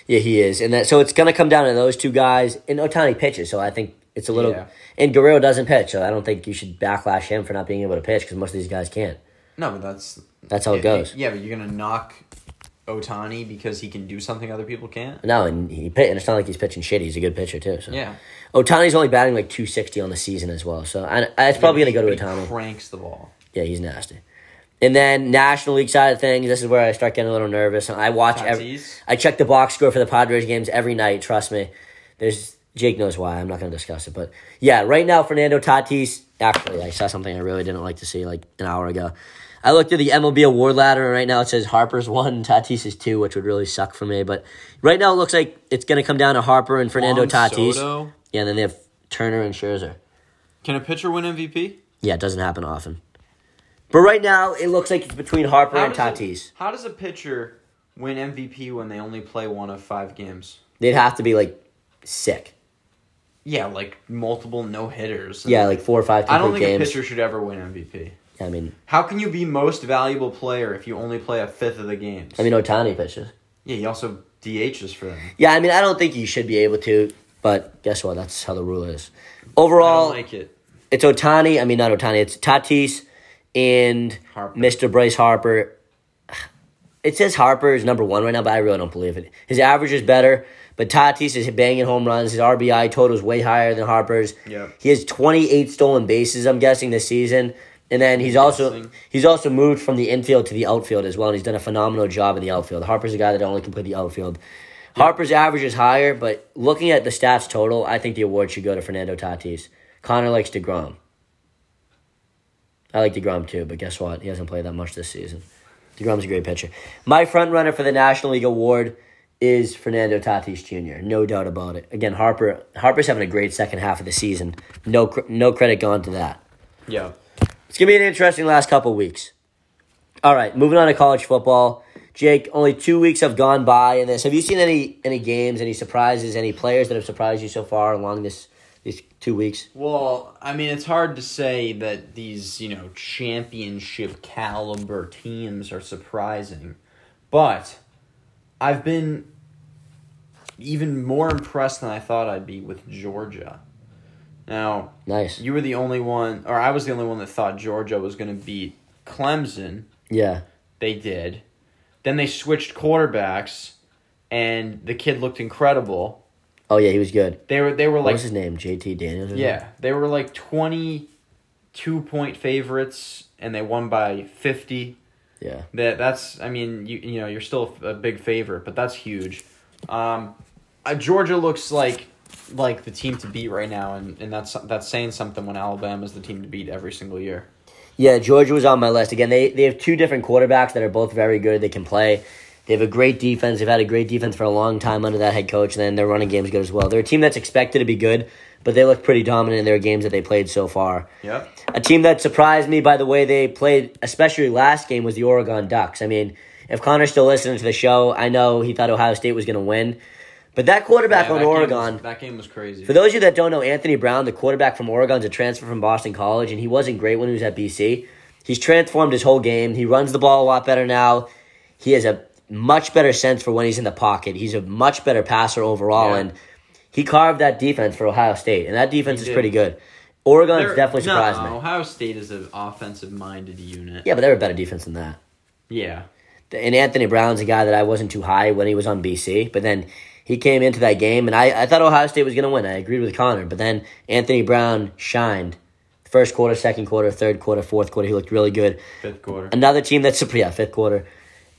Yeah, he is, and that so it's gonna come down to those two guys. And Ohtani pitches, so I think it's a little. Yeah. And Guerrero doesn't pitch, so I don't think you should backlash him for not being able to pitch because most of these guys can't. No, but that's. That's how it yeah, goes. Yeah, but you're going to knock Ohtani because he can do something other people can't? No, and he pit, and it's not like he's pitching shit. He's a good pitcher too. So Yeah. Ohtani's only batting like two sixty on the season as well. So I, I, it's probably Yeah, gonna go to Ohtani. cranks the ball. Yeah, he's nasty. And then National League side of things, this is where I start getting a little nervous. I watch every, I check the box score for the Padres games every night. Trust me. There's Jake knows why. I'm not going to discuss it, but yeah, right now Fernando Tatis. Actually, I saw something I really didn't like to see like an hour ago. I looked at the MLB award ladder, and right now it says Harper's one, Tatis is two, which would really suck for me. But right now it looks like it's going to come down to Harper and Fernando Juan Tatis. Soto? Yeah, and then they have Turner and Scherzer. Can a pitcher win MVP? Yeah, it doesn't happen often. But right now it looks like it's between Harper and does Tatis. A, how does a pitcher win MVP when they only play one of five games? They'd have to be like sick. Yeah, like multiple no hitters. Yeah, like four or five I don't think games. a pitcher should ever win MVP. I mean, How can you be most valuable player if you only play a fifth of the games? I mean, Ohtani pitches. yeah, he also DHs for them. Yeah, I mean, I don't think you should be able to, but guess what? That's how the rule is. I Overall, don't like it. it's Ohtani. I mean, not Ohtani. It's Tatis and Harper. Mr. Bryce Harper. It says Harper is number one right now, but I really don't believe it. His average is better, but Tatis is banging home runs. His RBI total is way higher than Harper's. Yep. He has 28 stolen bases, I'm guessing, this season. And then he's also he's also moved from the infield to the outfield as well, and he's done a phenomenal job in the outfield. Harper's a guy that only can play the outfield. Harper's average is higher, but looking at the stats total, I think the award should go to Fernando Tatis. Connor likes DeGrom. I like DeGrom too, but guess what? He hasn't played that much this season. DeGrom's a great pitcher. My front runner for the National League award is Fernando Tatis Jr. No doubt about it. Again, Harper Harper's having a great second half of the season. No no credit gone to that. Yeah. It's gonna be an interesting last couple weeks. All right, moving on to college football. Jake, only two weeks have gone by in this. Have you seen any any games, any surprises, any players that have surprised you so far along this these two weeks? Well, I mean, it's hard to say that these, you know, championship caliber teams are surprising, but I've been even more impressed than I thought I'd be with Georgia. Now, Nice. you were the only one, or I was the only one that thought Georgia was going to beat Clemson. Yeah. They did. Then they switched quarterbacks, and the kid looked incredible. Oh yeah, he was good. They were they were What like was his name? JT Daniels. yeah, they were like twenty two point favorites, and they won by fifty. Yeah. That that's I mean you you know you're still a big favorite, but that's huge. Um, uh, Georgia looks like like the team to beat right now, and, and that's that's saying something when Alabama's the team to beat every single year. Yeah, Georgia was on my list. Again, they, they have two different quarterbacks that are both very good. They can play. They have a great defense. They've had a great defense for a long time under that head coach, and then their running game's good as well. They're a team that's expected to be good, but they look pretty dominant in their games that they played so far. Yep. A team that surprised me by the way they played, especially last game, was the Oregon Ducks. I mean, if Connor's still listening to the show, I know he thought Ohio State was going to win. But that quarterback Yeah, on that game Oregon, was- that game was crazy. for those of you that don't know, Anthony Brown, the quarterback from Oregon's a transfer from Boston College, and he wasn't great when he was at BC. He's transformed his whole game. He runs the ball a lot better now. He has a much better sense for when he's in the pocket. He's a much better passer overall, Yeah. and he carved that defense for Ohio State, and that defense He is did. pretty good. Oregon's They're- definitely surprised no, me. Ohio State is an offensive minded unit. Yeah, but they're a better defense than that. Yeah. And Anthony Brown's a guy that I wasn't too high when he was on BC, but then he came into that game, and I, I thought Ohio State was going to win. I agreed with Connor, but then Anthony Brown shined. First quarter, second quarter, third quarter, fourth quarter, he looked really good. Fifth quarter. Another team that's surprised, yeah, fifth quarter.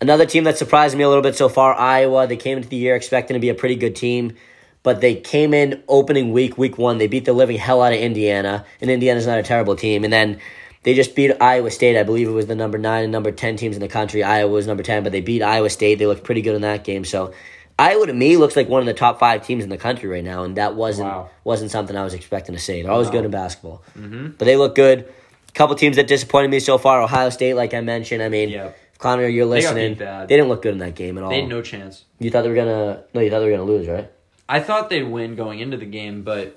Another team that surprised me a little bit so far, Iowa. They came into the year expecting to be a pretty good team, but they came in opening week, week one. They beat the living hell out of Indiana, and Indiana's not a terrible team. And then they just beat Iowa State. I believe it was the number nine and number ten teams in the country. Iowa was number ten, but they beat Iowa State. They looked pretty good in that game. So Iowa to me looks like one of the top five teams in the country right now, and that wasn't Wow. wasn't something I was expecting to see. They're always Wow. good in basketball, mm-hmm. but they look good. A couple teams that disappointed me so far: Ohio State, like I mentioned. I mean, Yeah. Connor, you're They listening. bad. They didn't look good in that game at all. They had no chance. you thought they were gonna? No, you thought they were gonna lose, right? I thought they'd win going into the game, but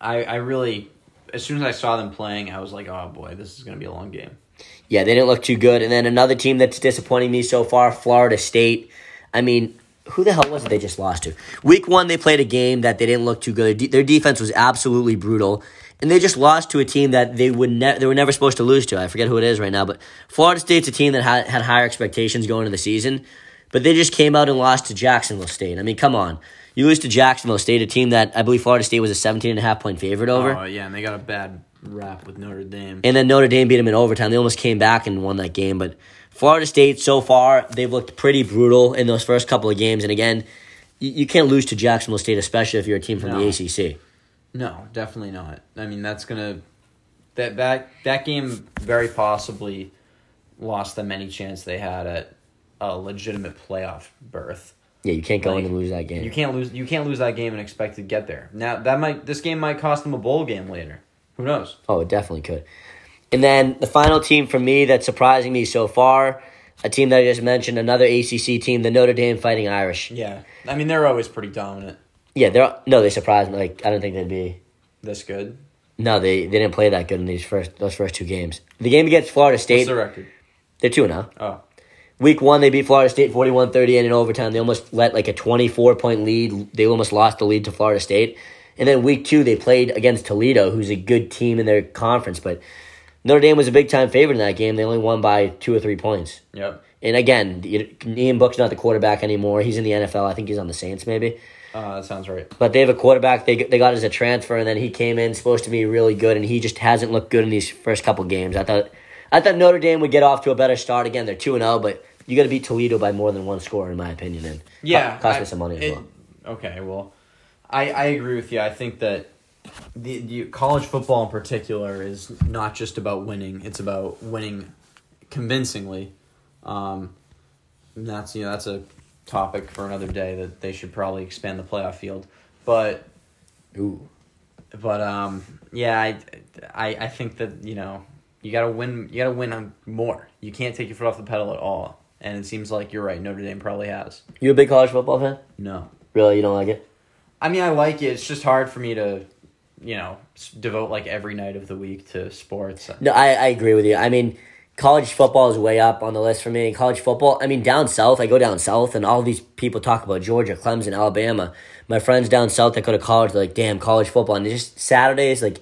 I I really as soon as I saw them playing, I was like, oh boy, this is gonna be a long game. Yeah, they didn't look too good. And then another team that's disappointing me so far, Florida State. I mean, who the hell was it they just lost to? Week one, they played a game that they didn't look too good. Their, de- their defense was absolutely brutal, and they just lost to a team that they would ne- they were never supposed to lose to. I forget who it is right now, but Florida State's a team that had had higher expectations going into the season, but they just came out and lost to Jacksonville State. I mean, come on. You lose to Jacksonville State, a team that I believe Florida State was a 17 and a half point favorite over. Oh yeah, and they got a bad rap with Notre Dame. And then Notre Dame beat them in overtime. They almost came back and won that game. But Florida State, so far, they've looked pretty brutal in those first couple of games. And again, you, you can't lose to Jacksonville State, especially if you're a team from No. the ACC. No, definitely not. I mean, that's gonna that that that game very possibly lost them any chance they had at a legitimate playoff berth. Yeah, you can't go in and lose that game. You can't lose. You can't lose that game and expect to get there. Now that might this game might cost them a bowl game later. Who knows? Oh, it definitely could. And then the final team for me that's surprising me so far, a team that I just mentioned, another ACC team, the Notre Dame Fighting Irish. Yeah, I mean they're always pretty dominant. Yeah, they're no, they surprised me. Like I don't think they'd be. This good. No, they, they didn't play that good in these first those first two games. The game against Florida What's State, the record? they're two now. Oh. oh, Week one, they beat Florida State 41 30 and in overtime. They almost let like a 24 point lead. They almost lost the lead to Florida State. And then week two, they played against Toledo, who's a good team in their conference. But Notre Dame was a big time favorite in that game. They only won by two or three points. yep. And again, Ian Book's not the quarterback anymore. He's in the NFL. I think he's on the Saints, maybe. Uh, that sounds right. But they have a quarterback they, they got as a transfer, and then he came in supposed to be really good, and he just hasn't looked good in these first couple games. I thought I thought Notre Dame would get off to a better start. Again, they're two and zero, but you got to beat Toledo by more than one score, in my opinion. And Yeah, co- cost I- me some money as well. Okay, well, I I agree with you. I think that the, the college football in particular is not just about winning; it's about winning convincingly. Um, that's you know that's a topic for another day that they should probably expand the playoff field. But Ooh, but um yeah, I I I think that you know you gotta win you gotta win on more. You can't take your foot off the pedal at all. And it seems like you're right. Notre Dame probably has. you a big college football fan? No. Really, you don't like it? I mean, I like it. It's just hard for me to, you know, devote like every night of the week to sports. No, I, I agree with you. I mean, college football is way up on the list for me. College football, I mean, down south, I go down south, and all these people talk about Georgia, Clemson, Alabama. My friends down south that go to college, they're like, damn, college football. And just Saturdays, like,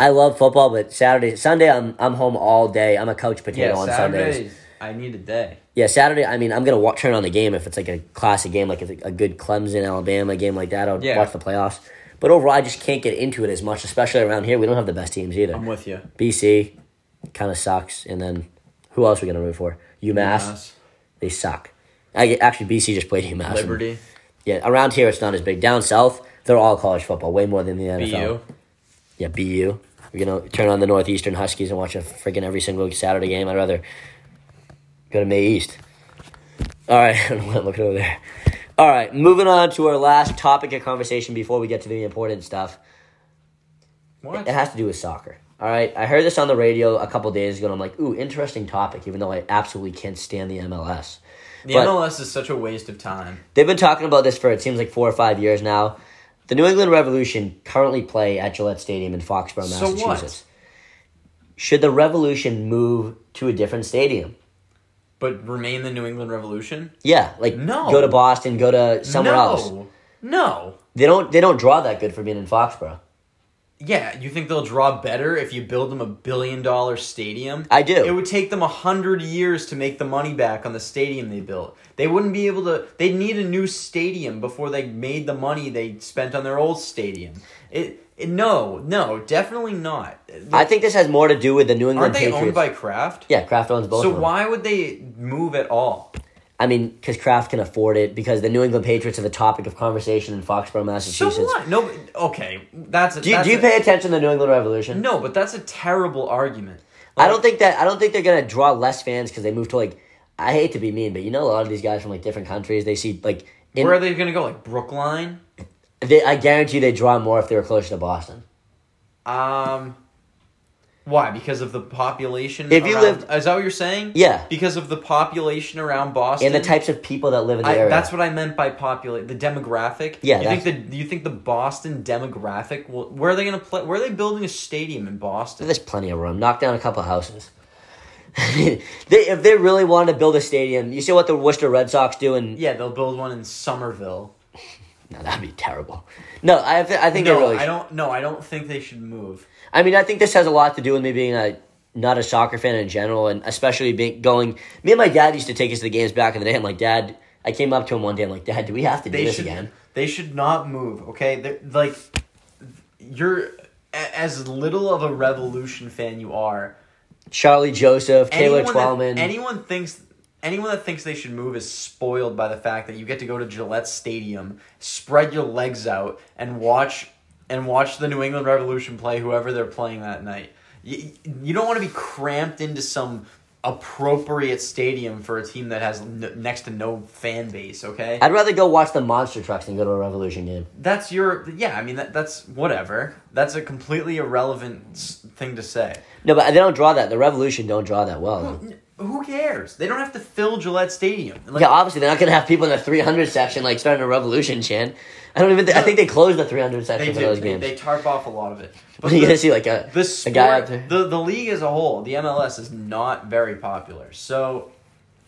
I love football, but Saturday, Sunday, I'm I'm home all day. I'm a couch potato Yeah, on Sundays. I need a day. Yeah, Saturday. I mean, I'm gonna wa- turn on the game if it's like a classic game, like a, a good Clemson Alabama game like that. I'll Yeah. watch the playoffs. But overall, I just can't get into it as much, especially around here. We don't have the best teams either. I'm with you. BC kind of sucks, and then who else are we gonna root for? UMass. They suck. I, actually, BC just played UMass. Liberty. Yeah, around here it's not as big. Down south, they're all college football, way more than the NFL. BU. Yeah, BU. We're gonna turn on the Northeastern Huskies and watch a freaking every single Saturday game. I'd rather go to May East. All right, I'm looking over there. All right, moving on to our last topic of conversation before we get to the important stuff. What? It has to do with soccer. All right, I heard this on the radio a couple days ago, and I'm like, ooh, interesting topic. Even though I absolutely can't stand the MLS. The But- MLS is such a waste of time. They've been talking about this for it seems like four or five years now. The New England Revolution currently play at Gillette Stadium in Foxborough, So what? Massachusetts. Should the Revolution move to a different stadium? But remain the New England Revolution? Yeah, like No. go to Boston, go to somewhere no. else. No. They don't they don't draw that good for being in Foxborough. Yeah, you think they'll draw better if you build them a billion dollar stadium? I do. It would take them a hundred years to make the money back on the stadium they built. They wouldn't be able to. They'd need a new stadium before they made the money they spent on their old stadium. It, it no, no, definitely not. I think this has more to do with the New England Aren't they Patriots. owned by Kraft? yeah, Kraft owns both. So of them. why would they move at all? I mean, because Kraft can afford it. Because the New England Patriots are the topic of conversation in Foxborough, Massachusetts. So what? No, okay, that's a, Do you, that's do you a- pay attention to the New England Revolution? No, but that's a terrible argument. I don't think that I don't think they're gonna draw less fans because they move to like. I hate to be mean, but you know a lot of these guys from like different countries. They see like. In, Where are they gonna go? Like Brookline? they, I guarantee they draw more if they were closer to Boston. Um, why? Because of the population. If you around- lived- is that what you're saying? Yeah. Because of the population around Boston And the types of people that live in the I, area. that's what I meant by populate the demographic. Yeah, You think the you think the Boston demographic? Will, where are they gonna play? Where are they building a stadium in Boston? There's plenty of room. Knock down a couple houses. they, if they really wanted to build a stadium, you see what the Worcester Red Sox do, and Yeah, they'll build one in Somerville. no, that'd be terrible. No, I, I think no, they really. I don't. No, I don't think they should move. I mean, I think this has a lot to do with me being a not a soccer fan in general, and especially being going. Me and my dad used to take us to the games back in the day. I'm like, Dad, I came up to him one day. I'm like, Dad, do we have to do They this should. again? They should not move. Okay, They're, like you're a- as little of a revolution fan you are. Shalrie Joseph, Taylor anyone Twellman. Anyone thinks anyone that thinks they should move is spoiled by the fact that you get to go to Gillette Stadium, spread your legs out, and watch and watch the New England Revolution play whoever they're playing that night. You, you don't want to be cramped into some appropriate stadium for a team that has n- next to no fan base. Okay, I'd rather go watch the monster trucks than go to a Revolution game. that's your yeah. I mean that that's whatever. That's a completely irrelevant s- thing to say. No, but they don't draw that. The Revolution don't draw that well. Who cares? They don't have to fill Gillette Stadium. Like, yeah, obviously they're not gonna have people in the 300 section like starting a Revolution chant. I don't even. Th- I think they closed the 300 section for those They, games. they tarp off a lot of it. But You're the, gonna see like a the a guy out there. the the league as a whole, the MLS is not very popular. So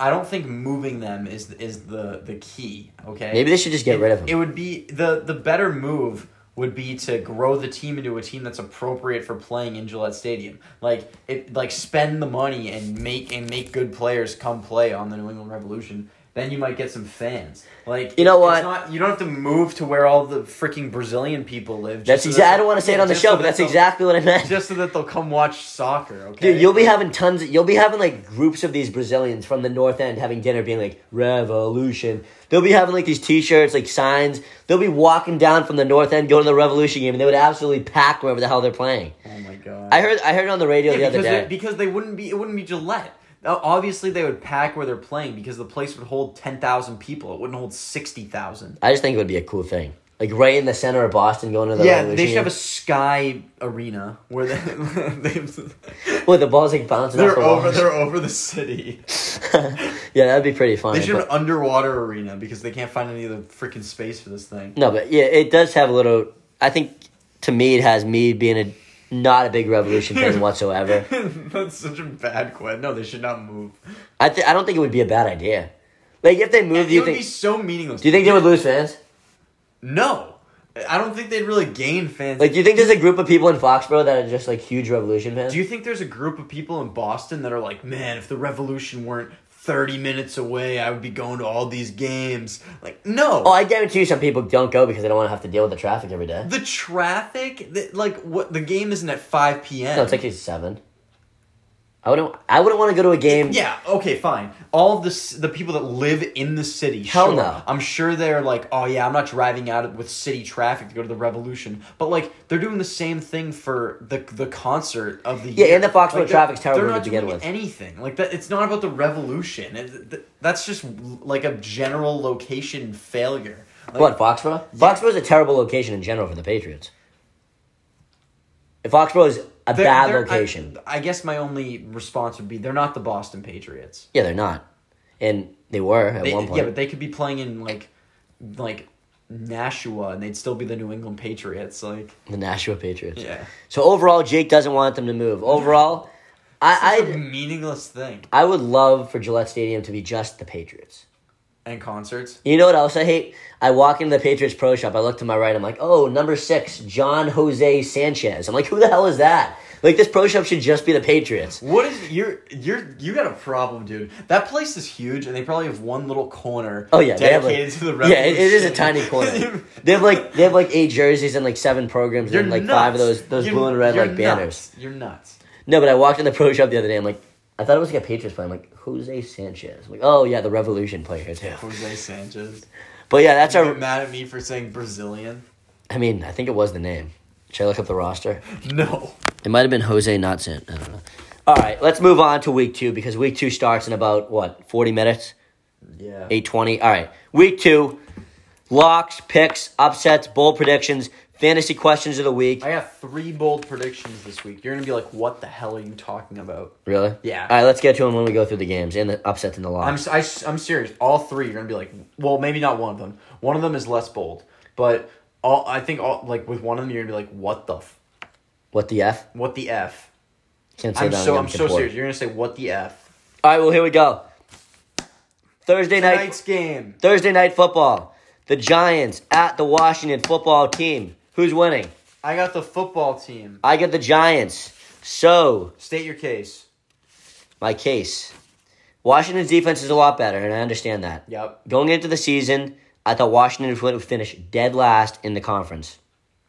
I don't think moving them is is the the key. Okay, Maybe they should just get it, rid of them. It would be the the better move would be to grow the team into a team that's appropriate for playing in Gillette Stadium. Like it like spend the money and make and make good players come play on the New England Revolution. Then you might get some fans. Like You know what? Not, you don't have to move to where all the freaking Brazilian people live. That's so exactly. that- I don't want to say it on the show, so but that's exactly what I meant. just so that they'll come watch soccer. Okay, Dude, you'll be having tons. Of, you'll be having like groups of these Brazilians from the North End having dinner, being like Revolution. They'll be having like these T-shirts, like signs. They'll be walking down from the North End, going to the Revolution game, and they would absolutely pack wherever the hell they're playing. Oh my god! I heard. I heard it on the radio Yeah, the other day. because they wouldn't be it wouldn't be Gillette. Obviously, they would pack where they're playing because the place would hold ten thousand people. It wouldn't hold sixty thousand. I just think it would be a cool thing, like right in the center of Boston, going to the Yeah, they should have a sky arena where they, they Well, the balls like bouncing they're the over walls. they're over the city. yeah, that'd be pretty fun. They should have an underwater arena because they can't find any other freaking space for this thing. No, but yeah, it does have a little. I think to me, it has me being a not a big Revolution fan whatsoever. That's such a bad question. No, they should not move. I th- I don't think it would be a bad idea. Like if they move, do you it would think? be so meaningless. Do you think they would lose fans? No, I don't think they'd really gain fans. Like, do you think there's a group of people in Foxborough that are just like huge Revolution fans? Do you think there's a group of people in Boston that are like, man, if the Revolution weren't 30 minutes away, I would be going to all these games? Like, no. oh, I guarantee you, some people don't go because they don't want to have to deal with the traffic every day. the traffic, the, like, what? The game isn't at 5 p.m. No, it's like it's seven. I wouldn't. I wouldn't want to go to a game. Yeah, okay, fine. All of the the people that live in the city, Hell sure. no. I'm sure they're like, oh yeah, I'm not driving out with city traffic to go to the Revolution. But like, they're doing the same thing for the the concert of the Yeah, year. and the Foxborough Like, traffic's terrible They're to begin doing with. anything like that. It's not about the Revolution. It, th- that's just like a general location failure. Like, What Foxborough? Foxborough is a terrible location in general for the Patriots. If Foxborough is a they're- bad they're- location, I, I guess my only response would be they're not the Boston Patriots. yeah, they're not, and they were at They- one point. Yeah, but they could be playing in like, like Nashua, and they'd still be the New England Patriots. Like, the Nashua Patriots. yeah, So overall, Jake doesn't want them to move. Overall, I I meaningless thing. I would love for Gillette Stadium to be just the Patriots. And concerts. You know what else I hate? I walk into the Patriots Pro Shop. I look to my right. I'm like, oh, number six, John Jose Sanchez. I'm like, who the hell is that? Like, this Pro Shop should just be the Patriots. What is you're you're you got a problem, dude? That place is huge, and they probably have one little corner. Oh yeah, have like, dedicated to the yeah, it, it is a tiny corner. they have like they have like eight jerseys and like seven programs You're and like nuts. five of those those You're- blue and red like banners. You're nuts. No, but I walked in the Pro Shop the other day. I'm like, I thought it was like a Patriots play. I'm like, Jose Sanchez. I'm like, oh yeah, the Revolution player too. Jose Sanchez. But yeah, that's Are our. you mad at me for saying Brazilian? I mean, I think it was the name. Should I look up the roster? No. It might have been Jose, not San. I don't know. All right, let's move on to week two because week two starts in about what forty minutes, Yeah. eight twenty. All right, week two, locks, picks, upsets, bold predictions, fantasy questions of the week. I got three bold predictions this week. You're gonna be like, "What the hell are you talking about?" Really? Yeah. All right, let's get to them when we go through the games and the upsets and the loss. I'm. I, am serious. All three, you're gonna be like, well, maybe not one of them. One of them is less bold, but all I think all like with one of them, you're gonna be like, what the, f- what the f? what the f? Can't say I'm that. so I'm so serious. You're gonna say what the f? All right, well here we go. Thursday night. Tonight's game. Thursday night football. The Giants at the Washington football team. Who's winning? I got the football team. I get the Giants. So, State your case. my case. Washington's defense is a lot better, and I understand that. Yep. Going into the season, I thought Washington would finish dead last in the conference,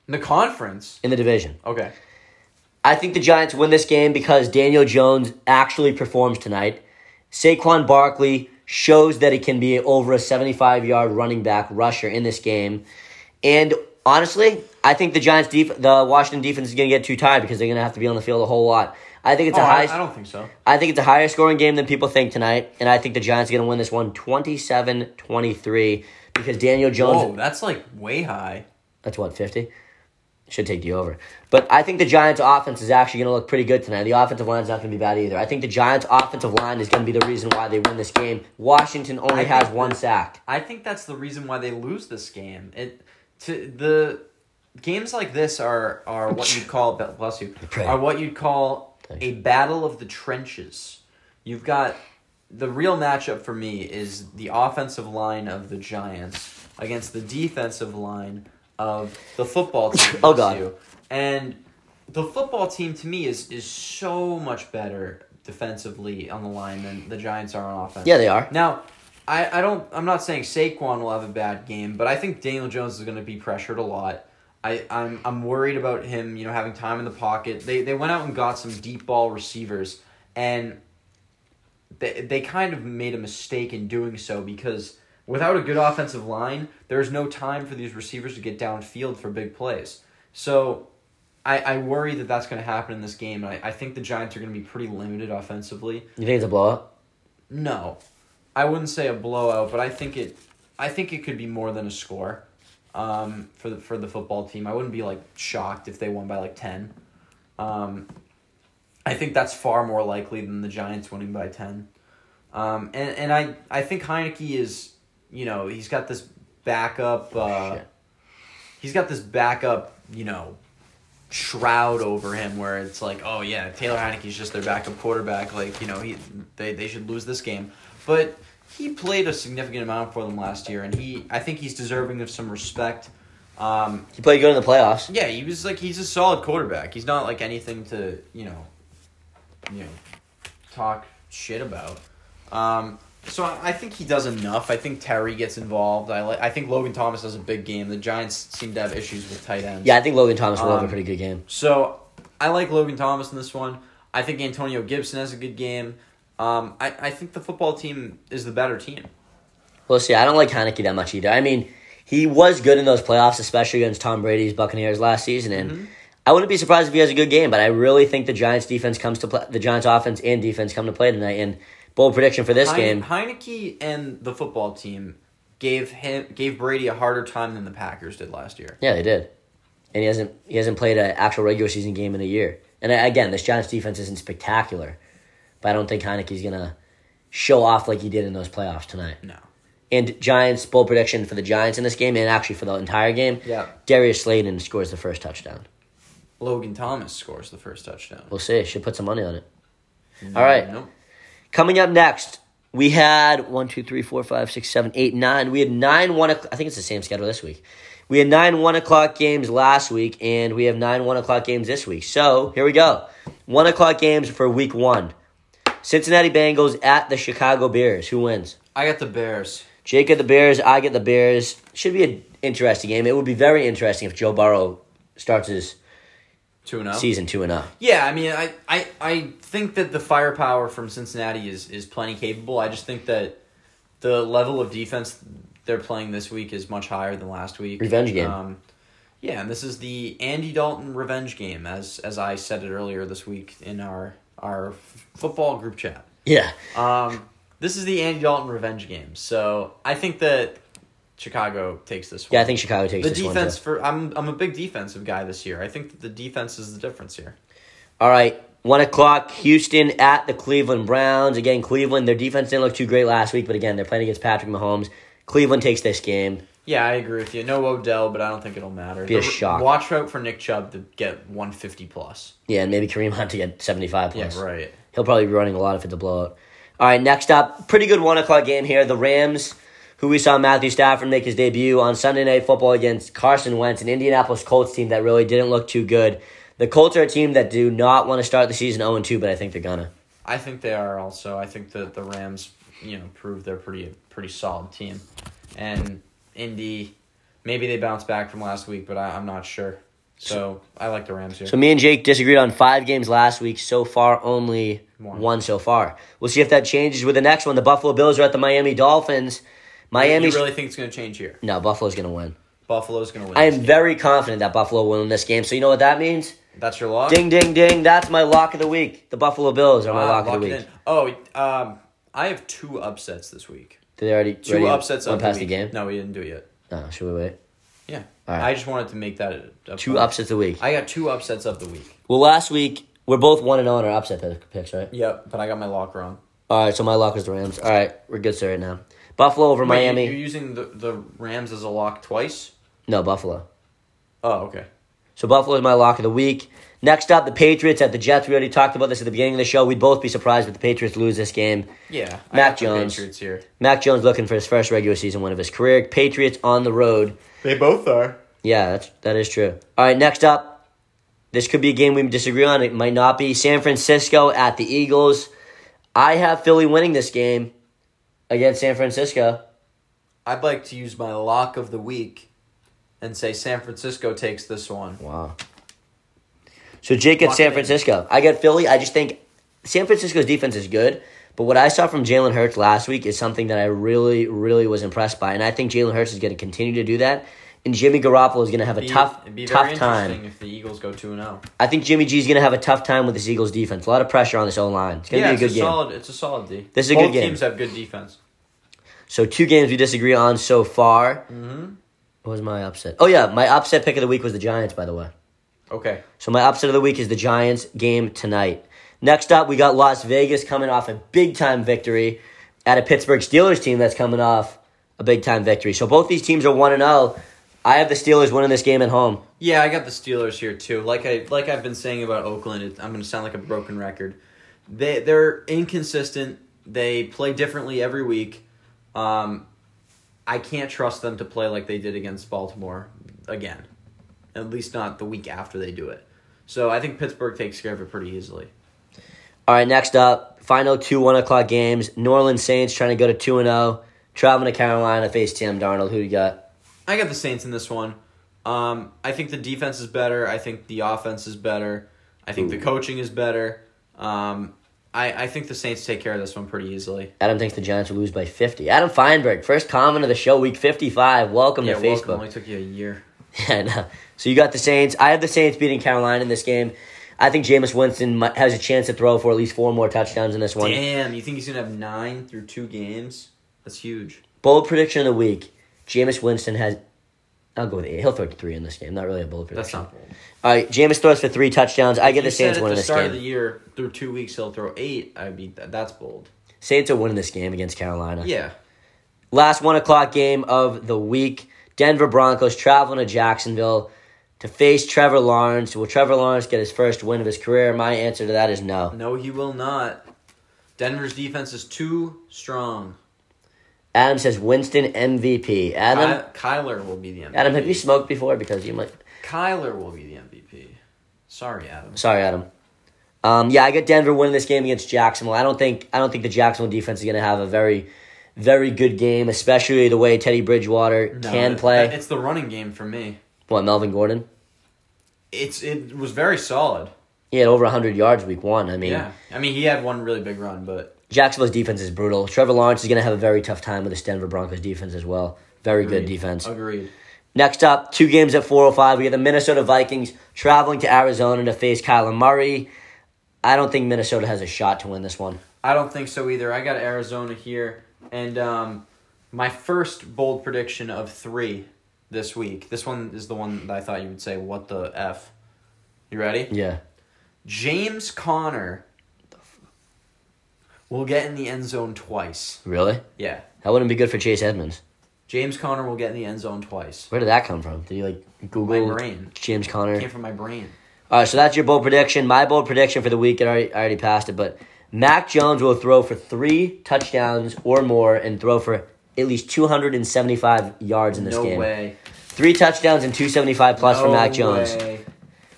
In the conference. in the division. Okay. I think the Giants win this game because Daniel Jones actually performs tonight. Saquon Barkley shows that he can be over a 75 yard running back rusher in this game. And honestly, I think the Giants def- the Washington defense is going to get too tired because they're going to have to be on the field a whole lot. I think it's Oh, a high I, I don't think so. I think it's a higher scoring game than people think tonight, and I think the Giants are going to win this one 27-23 because Daniel Jones Whoa, that's like way high. that's what, 50? Should take the over. But I think the Giants' offense is actually going to look pretty good tonight. The offensive line is not going to be bad either. I think the Giants' offensive line is going to be the reason why they win this game. Washington only I has one that- sack. I think that's the reason why they lose this game. It to the games like this are are what you'd call bless you are what you'd call a battle of the trenches. You've got the real matchup for me is the offensive line of the Giants against the defensive line of the football team. Oh, God. And the football team to me is is so much better defensively on the line than the Giants are on offense. Yeah, they are. Now, I, I don't I'm not saying Saquon will have a bad game, but I think Daniel Jones is going to be pressured a lot. I, I'm I'm worried about him, you know, having time in the pocket. They they went out and got some deep ball receivers and they they kind of made a mistake in doing so because without a good offensive line, there's no time for these receivers to get downfield for big plays. So I, I worry that that's going to happen in this game. I, I think the Giants are going to be pretty limited offensively. You think it's a blowout? No, I wouldn't say a blowout, but I think it. I think it could be more than a score, um, for the for the football team. I wouldn't be like shocked if they won by like ten. Um, I think that's far more likely than the Giants winning by ten. Um, and and I I think Heinicke is you know he's got this backup. Uh, he's got this backup. You know, shroud over him where it's like, oh yeah, Taylor Heinicke's just their backup quarterback. Like you know, he they they should lose this game, but he played a significant amount for them last year, and he I think he's deserving of some respect. Um, He played good in the playoffs. yeah, he was like he's a solid quarterback. He's not like anything to you know, you know, talk shit about. Um, so I I think he does enough. I think Terry gets involved. I like. I think Logan Thomas has a big game. The Giants seem to have issues with tight ends. Yeah, I think Logan Thomas will have a Um, pretty good game. So I like Logan Thomas in this one. I think Antonio Gibson has a good game. Um, I, I think the football team is the better team. We'll see. I don't like Heinicke that much either. I mean, he was good in those playoffs, especially against Tom Brady's Buccaneers last season, and Mm-hmm. I wouldn't be surprised if he has a good game. But I really think the Giants' defense comes to play. The Giants' offense and defense come to play tonight. And bold prediction for this Heine- game: Heinicke and the football team gave him gave Brady a harder time than the Packers did last year. Yeah, they did. And he hasn't he hasn't played an actual regular season game in a year. And again, this Giants defense isn't spectacular, but I don't think Heinicke's gonna show off like he did in those playoffs tonight. No. And Giants bold prediction for the Giants in this game, and actually for the entire game. Yeah. Darius Slayton scores the first touchdown. Logan Thomas scores the first touchdown. We'll see. Should put some money on it. Mm, All right. Nope. Coming up next, we had one, two, three, four, five, six, seven, eight, nine. We had nine one. o'clock- I think it's the same schedule this week. We had nine one o'clock games last week, and we have nine one o'clock games this week. So here we go. One o'clock games for week one. Cincinnati Bengals at the Chicago Bears. Who wins? I got the Bears. Jake get the Bears. I get the Bears. Should be an interesting game. It would be very interesting if Joe Burrow starts his Two and zero. season two and up. Yeah, I mean, I, I, I think that the firepower from Cincinnati is, is plenty capable. I just think that the level of defense they're playing this week is much higher than last week. Revenge game. Um, yeah, and this is the Andy Dalton revenge game, as as I said it earlier this week in our our f- football group chat. Yeah. Um, this is the Andy Dalton revenge game, so I think that Chicago takes this one. Yeah, I think Chicago takes the this defense for I'm I'm a big defensive guy this year. I think that the defense is the difference here. All right, one o'clock. Houston at the Cleveland Browns. Again, Cleveland. Their defense didn't look too great last week, but again, they're playing against Patrick Mahomes. Cleveland takes this game. Yeah, I agree with you. No Odell, but I don't think it'll matter. Be a shock. Watch out for Nick Chubb to get 150 plus. Yeah, and maybe Kareem Hunt to get seventy-five plus. Yeah, right. He'll probably be running a lot if it's a blowout. All right, next up, pretty good one o'clock game here. The Rams, who we saw Matthew Stafford make his debut on Sunday Night Football against Carson Wentz, an Indianapolis Colts team that really didn't look too good. The Colts are a team that do not want to start the season 0 2, but I think they're gonna. I think they are also. I think that the Rams, you know, proved they're pretty pretty solid team, and Indy, maybe they bounce back from last week, but I, I'm not sure. So I like the Rams here. So me and Jake disagreed on five games last week. So far, only One. one, so far. We'll see if that changes with the next one. The Buffalo Bills are at the Miami Dolphins. Miami. you really think it's going to change here? no Buffalo's gonna win. Buffalo's going to win. I am game. very confident that Buffalo will win this game. So you know what that means? That's your lock. Ding, ding, ding. That's my lock of the week. The Buffalo Bills are my Wow, lock of the week. Oh, um, I have two upsets this week. Did they already Two upsets went of past the the game? No, we didn't do it yet. No, should we wait? Yeah. All right. I just wanted to make that a, Two point. upsets a week. I got two upsets of the week. Well, last week we're both one and oh zero on our upset picks, right? Yep, but I got my lock wrong. All right, so my lock is the Rams. All right, we're good sir right now. Buffalo over Wait, Miami. You're using the, the Rams as a lock twice? no, Buffalo. Oh, okay. So Buffalo is my lock of the week. Next up, the Patriots at the Jets. We already talked about this at the beginning of the show. We'd both be surprised if the Patriots lose this game. Yeah. I Mac the Jones. Patriots here. Mac Jones looking for his first regular season win of his career. Patriots on the road. They both are. Yeah, that's that is true. All right, next up, this could be a game we disagree on. It might not be. San Francisco at the Eagles. I have Philly winning this game against San Francisco. I'd like to use my lock of the week and say San Francisco takes this one. Wow. So Jake gets San. Francisco. I get Philly. I just think San Francisco's defense is good. But what I saw from Jalen Hurts last week is something that I really, really was impressed by. And I think Jalen Hurts is going to continue to do that. And Jimmy Garoppolo is going to have a Be- tough, tough time. if the Eagles go 2 0. I think Jimmy G is going to have a tough time with this Eagles defense. A lot of pressure on this O line. It's going to Yeah, be a good a game. solid it's a solid D. This is a good game. teams have good defense. So two games we disagree on so far. Mm-hmm. What was my upset? Oh yeah, my upset pick of the week was the Giants. By the way. Okay. So my upset of the week is the Giants game tonight. Next up, we got Las Vegas coming off a big time victory at a Pittsburgh Steelers team that's coming off a big time victory. So both these teams are one and zero. I have the Steelers winning this game at home. Yeah, I got the Steelers here too. Like I like I've been saying about Oakland, it, I'm going to sound like a broken record. They they're inconsistent. They play differently every week. Um, I can't trust them to play like they did against Baltimore again. At least not the week after they do it. So I think Pittsburgh takes care of it pretty easily. All right, next up, final two one o'clock games. New Orleans Saints trying to go to two and zero, traveling to Carolina face Tim Darnold. Who do you got? I got the Saints in this one. Um, I think the defense is better. I think the offense is better. I think the coaching is better. Um, I, I think the Saints take care of this one pretty easily. Adam thinks the Giants will lose by fifty. Adam Feinberg, first comment of the show, week fifty five. Welcome yeah, to welcome. Facebook. Only took you a year. Yeah, no. So you got the Saints. I have the Saints beating Carolina in this game. I think Jameis Winston has a chance to throw for at least four more touchdowns in this one. Damn, you think he's gonna have nine through two games? That's huge. Bold prediction of the week: Jameis Winston has. I'll go with eight. He'll throw three in this game. Not really a bold prediction. That's not bold. All right, Jameis throws for three touchdowns. I get the Saints said at winning the this start of the year through two weeks he'll throw eight. I beat that. That's bold. Saints are winning this game against Carolina. Yeah. Last one o'clock game of the week: Denver Broncos traveling to Jacksonville to face Trevor Lawrence. Will Trevor Lawrence get his first win of his career? My answer to that is no. No, he will not. Denver's defense is too strong. Adam says Winston MVP. Adam, Ky- Kyler will be the MVP. Adam, have you smoked before? Because you might. Kyler will be the MVP. Sorry, Adam. Sorry, Adam. Um, yeah, I got Denver winning this game against Jacksonville. I don't think I don't think the Jacksonville defense is going to have a very, very good game, especially the way Teddy Bridgewater No, can play. It's the running game for me. What Melvin Gordon? It's it was very solid. He had over hundred yards week one. I mean, yeah, I mean he had one really big run, but Jacksonville's defense is brutal. Trevor Lawrence is going to have a very tough time with this Denver Broncos defense as well. Very good defense. agreed. Next up, two games at 4:05. We have the Minnesota Vikings traveling to Arizona to face Kyler Murray. I don't think Minnesota has a shot to win this one. I don't think so either. I got Arizona here, and um, my first bold prediction of three this week. This one is the one that I thought you would say. What the f? You ready? Yeah. James Conner will get in the end zone twice. Really? Yeah, That wouldn't be good for Chase Edmonds. James Conner will get in the end zone twice. Where did that come from? Did you like Google My brain James Conner? came from my brain. All right, so that's your bold prediction. My bold prediction for the week, I already, I already passed it, but Mac Jones will throw for three touchdowns or more and throw for at least 275 yards in this game. no game. way. Three touchdowns and 275 plus for No Mac Jones. way.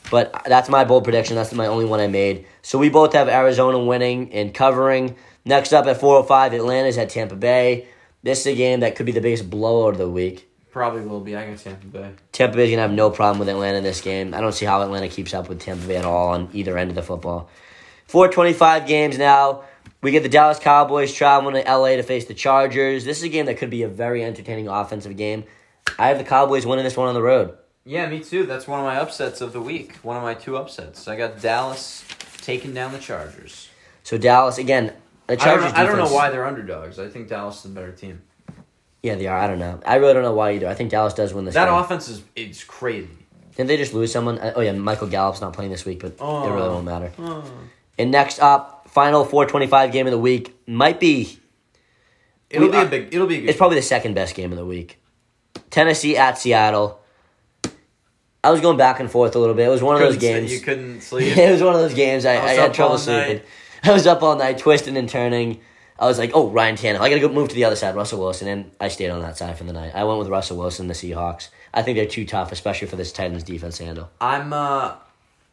But that's my bold prediction. That's my only one I made. So we both have Arizona winning and covering. Next up at 405, Atlanta's at Tampa Bay. This is a game that could be the biggest blowout of the week. Probably will be. I got Tampa Bay. Tampa Bay's gonna have no problem with Atlanta in this game. I don't see how Atlanta keeps up with Tampa Bay at all on either end of the football. 425 games now. We get the Dallas Cowboys traveling to LA to face the Chargers. This is a game that could be a very entertaining offensive game. I have the Cowboys winning this one on the road. Yeah, me too. That's one of my upsets of the week. One of my two upsets. I got Dallas taking down the Chargers. So Dallas again. The I don't, Chargers. know, I don't know why they're underdogs. I think Dallas is a better team. Yeah, they are. I don't know. I really don't know why either. I think Dallas does win this. That game. offense is it's crazy. Didn't they just lose someone? Uh, Oh yeah, Michael Gallup's not playing this week, but it really Oh. won't matter. And next up, final 425 game of the week might be. It'll We- be a uh, big. It'll be a good. It's probably the second best game of the week. Tennessee at Seattle. I was going back and forth a little bit. It was one of those games. You couldn't sleep. it was one of those games. I, I I, had trouble sleeping. night. I was up all night, twisting and turning. I was like, "Oh, Ryan Tannehill. I got to go move to the other side, Russell Wilson." And I stayed on that side for the night. I went with Russell Wilson, the Seahawks. I think they're too tough, especially for this Titans defense handle. I'm uh,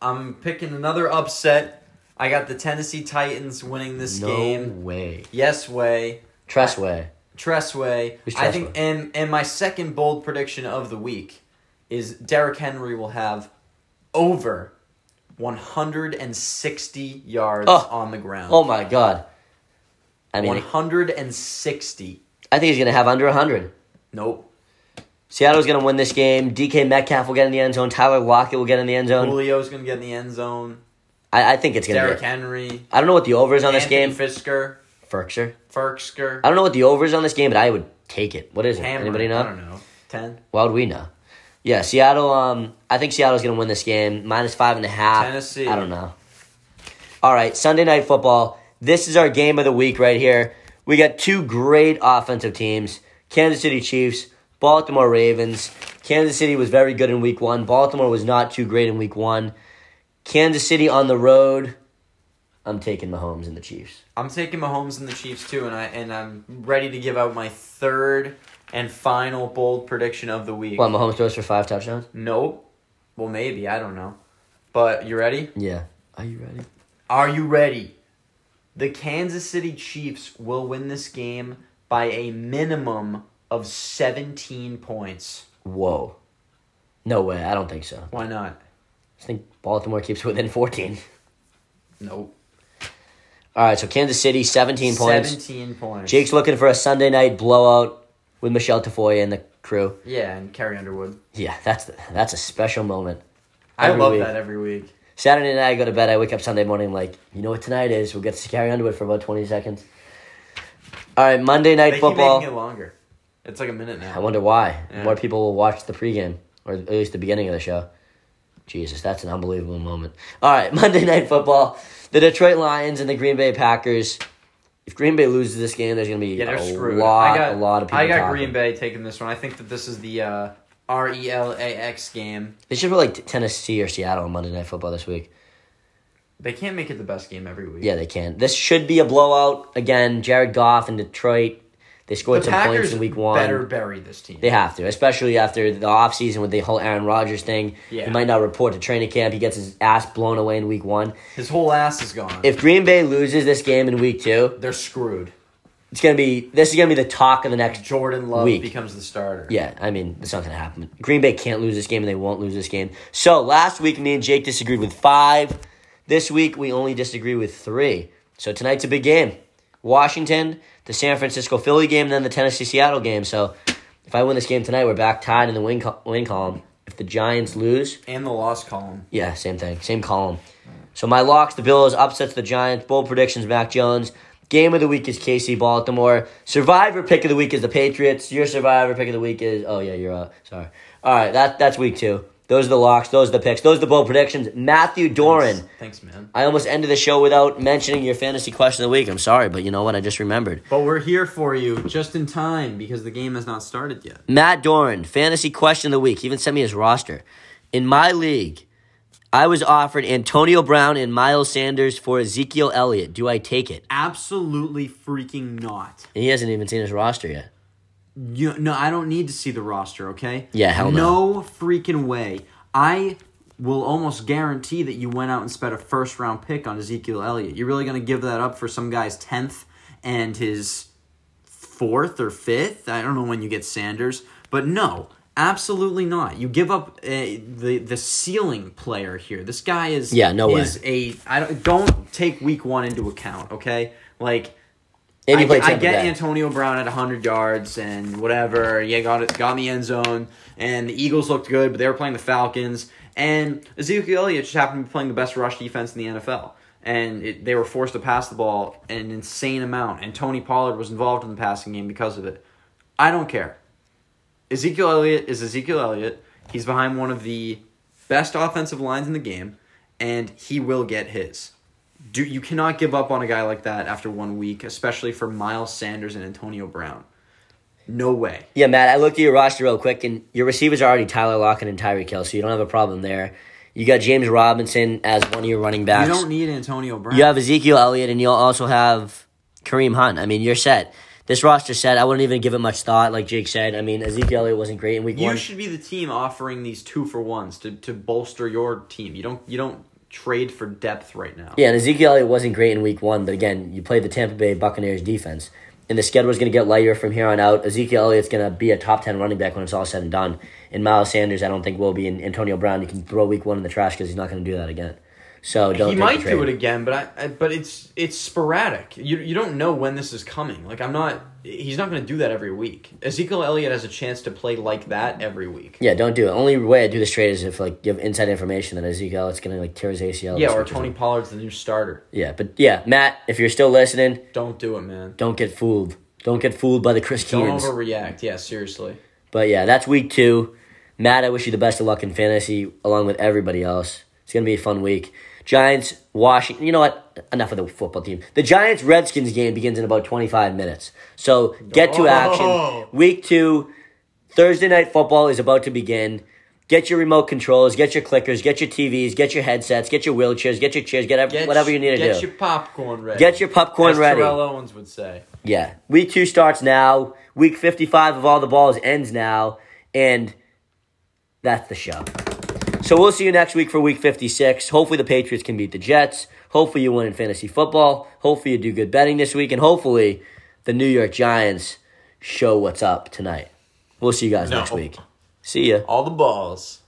I'm picking another upset. I got the Tennessee Titans winning this no game. way. Yes way. Tress Way. Tressway. Who's I think, Tress Way? and and my second bold prediction of the week is Derrick Henry will have over 160 yards Oh. on the ground. Oh my god. I mean, 160. I think he's going to have under 100. Nope. Seattle's going to win this game. DK Metcalf will get in the end zone. Tyler Lockett will get in the end zone. Julio's gonna get in the end zone. I, I think it's going to Derrick be. Henry. I don't know what the over is on this game. Fisker. Ferkser. Ferksker. I don't know what the over is on this game, but I would take it. What is it? Hammer. Anybody know? I don't know. 10. Why would we know? Yeah, Seattle. Um, I think Seattle's going to win this game. Minus five and a half. Tennessee. I don't know. All right, Sunday night football. This is our game of the week right here. We got two great offensive teams: Kansas City Chiefs, Baltimore Ravens. Kansas City was very good in week one. Baltimore was not too great in week one. Kansas City on the road. I'm taking Mahomes and the Chiefs. I'm taking Mahomes and the Chiefs too, and I and I'm ready to give out my third and final bold prediction of the week. Well, Mahomes throws for five touchdowns. Nope. Well, maybe I don't know, but you ready? Yeah. Are you ready? Are you ready? The Kansas City Chiefs will win this game by a minimum of 17 points. Whoa. No way. I don't think so. Why not? I think Baltimore keeps within 14. Nope. All right, so Kansas City, 17 points. 17 points. Jake's looking for a Sunday night blowout with Michele Tafoya and the crew. Yeah, and Carrie Underwood. Yeah, that's the, that's a special moment. I love week. that every week. Saturday night, I go to bed. I wake up Sunday morning, like, you know what tonight is? We'll get to Carrie Underwood for about 20 seconds. All right, Monday night They football. keep making it longer. It's like a minute now. I wonder why. Yeah. More people will watch the pregame, or at least the beginning of the show. Jesus, that's an unbelievable moment. All right, Monday Night Football. The Detroit Lions and the Green Bay Packers. If Green Bay loses this game, there's going to be Yeah, they're a screwed. lot, I got a lot of people I got talking. Green Bay taking this one. I think that this is the uh, R E L A X game. They should put like Tennessee or Seattle on Monday Night Football this week. They can't make it the best game every week. Yeah, they can. This should be a blowout. Again, Jared Goff in Detroit. They scored the some points in week one. better bury this team. They have to, especially after the offseason with the whole Aaron Rodgers thing. Yeah. He might not report to training camp. He gets his ass blown away in week one. His whole ass is gone. If Green Bay loses this game in week two, They're screwed. it's gonna be this is gonna be the talk of the next. Jordan Love Week. becomes the starter. Yeah, I mean it's not gonna happen. Green Bay can't lose this game, and they won't lose this game. So last week, me and Jake disagreed with five. This week, we only disagree with three. So tonight's a big game. Washington, the San Francisco Philly game, and then the Tennessee Seattle game. So if I win this game tonight, we're back tied in the win, col- win column. If the Giants lose, And the loss column. Yeah, same thing. Same column. So my locks, the Bills, upsets the Giants. Bold predictions, Mac Jones. Game of the week is KC Baltimore. Survivor pick of the week is the Patriots. Your survivor pick of the week is oh yeah, you're uh sorry. All right, that that's week two. Those are the locks. Those are the picks. Those are the bold predictions. Matthew Doran. Thanks, man. I almost ended the show without mentioning your fantasy question of the week. I'm sorry, but you know what? I just remembered. But we're here for you just in time because the game has not started yet. Matt Doran, fantasy question of the week. He even sent me his roster. In my league, I was offered Antonio Brown and Miles Sanders for Ezekiel Elliott. Do I take it? Absolutely freaking not. And he hasn't even seen his roster yet. You, no, I don't need to see the roster, okay? Yeah, hell no. No freaking way. I will almost guarantee that you went out and spent a first round pick on Ezekiel Elliott. You're really going to give that up for some guy's 10th and his fourth or fifth? I don't know when you get Sanders, but no. Absolutely not. You give up uh, the the ceiling player here. This guy is Yeah, no way. is a I don't don't take week 1 into account, okay? Like And I, played I get Bay. Antonio Brown at 100 yards and whatever. Yeah, got it, got in the end zone. And the Eagles looked good, but they were playing the Falcons. And Ezekiel Elliott just happened to be playing the best rush defense in the NFL. And it, they were forced to pass the ball an insane amount. And Tony Pollard was involved in the passing game because of it. I don't care. Ezekiel Elliott is Ezekiel Elliott. He's behind one of the best offensive lines in the game, and he will get his. Do you cannot give up on a guy like that after one week, especially for Miles Sanders and Antonio Brown. No way. Yeah, Matt, I looked at your roster real quick, and your receivers are already Tyler Lockett and Tyreek Hill, so you don't have a problem there. You got James Robinson as one of your running backs. You don't need Antonio Brown. You have Ezekiel Elliott, and you'll also have Kareem Hunt. I mean, you're set. This roster set. I wouldn't even give it much thought, like Jake said. I mean, Ezekiel Elliott wasn't great in week You one. You should be the team offering these two for ones to, to bolster your team. You don't you don't trade for depth right now. Yeah, and Ezekiel Elliott wasn't great in week one, but again, you played the Tampa Bay Buccaneers defense. And the schedule is going to get lighter from here on out. Ezekiel Elliott's going to be a top 10 running back when it's all said and done. And Miles Sanders, I don't think will be. And Antonio Brown, you can throw week one in the trash because he's not going to do that again. So don't he might do it again, but I, I but it's it's sporadic. You you don't know when this is coming. Like I'm not. He's not going to do that every week. Ezekiel Elliott has a chance to play like that every week. Yeah, don't do it. Only way I do this trade is if like you have inside information that Ezekiel Elliott's going to like tear his ACL. Yeah, or Tony. Pollard's the new starter. Yeah, but yeah, Matt, if you're still listening, Don't do it, man. don't get fooled. Don't get fooled by the Chris Don't Keans. overreact. Yeah, seriously. But yeah, that's week two. Matt, I wish you the best of luck in fantasy along with everybody else. It's gonna be a fun week. Giants, Washington. You know what? Enough of the football team. The Giants Redskins game begins in about twenty five minutes. So get to Oh. action. Week two. Thursday night football is about to begin. Get your remote controllers, get your clickers, get your TVs, get your headsets, get your wheelchairs, get your chairs, get, ev- Get whatever you need to do. get your popcorn ready. Get your popcorn As ready. Terrell Owens would say. Yeah. Week two starts now. Week 55 of all the balls ends now. And that's the show. So we'll see you next week for week 56. Hopefully the Patriots can beat the Jets. Hopefully you win in fantasy football. Hopefully you do good betting this week. And hopefully the New York Giants show what's up tonight. We'll see you guys No. next week. See ya. All the balls.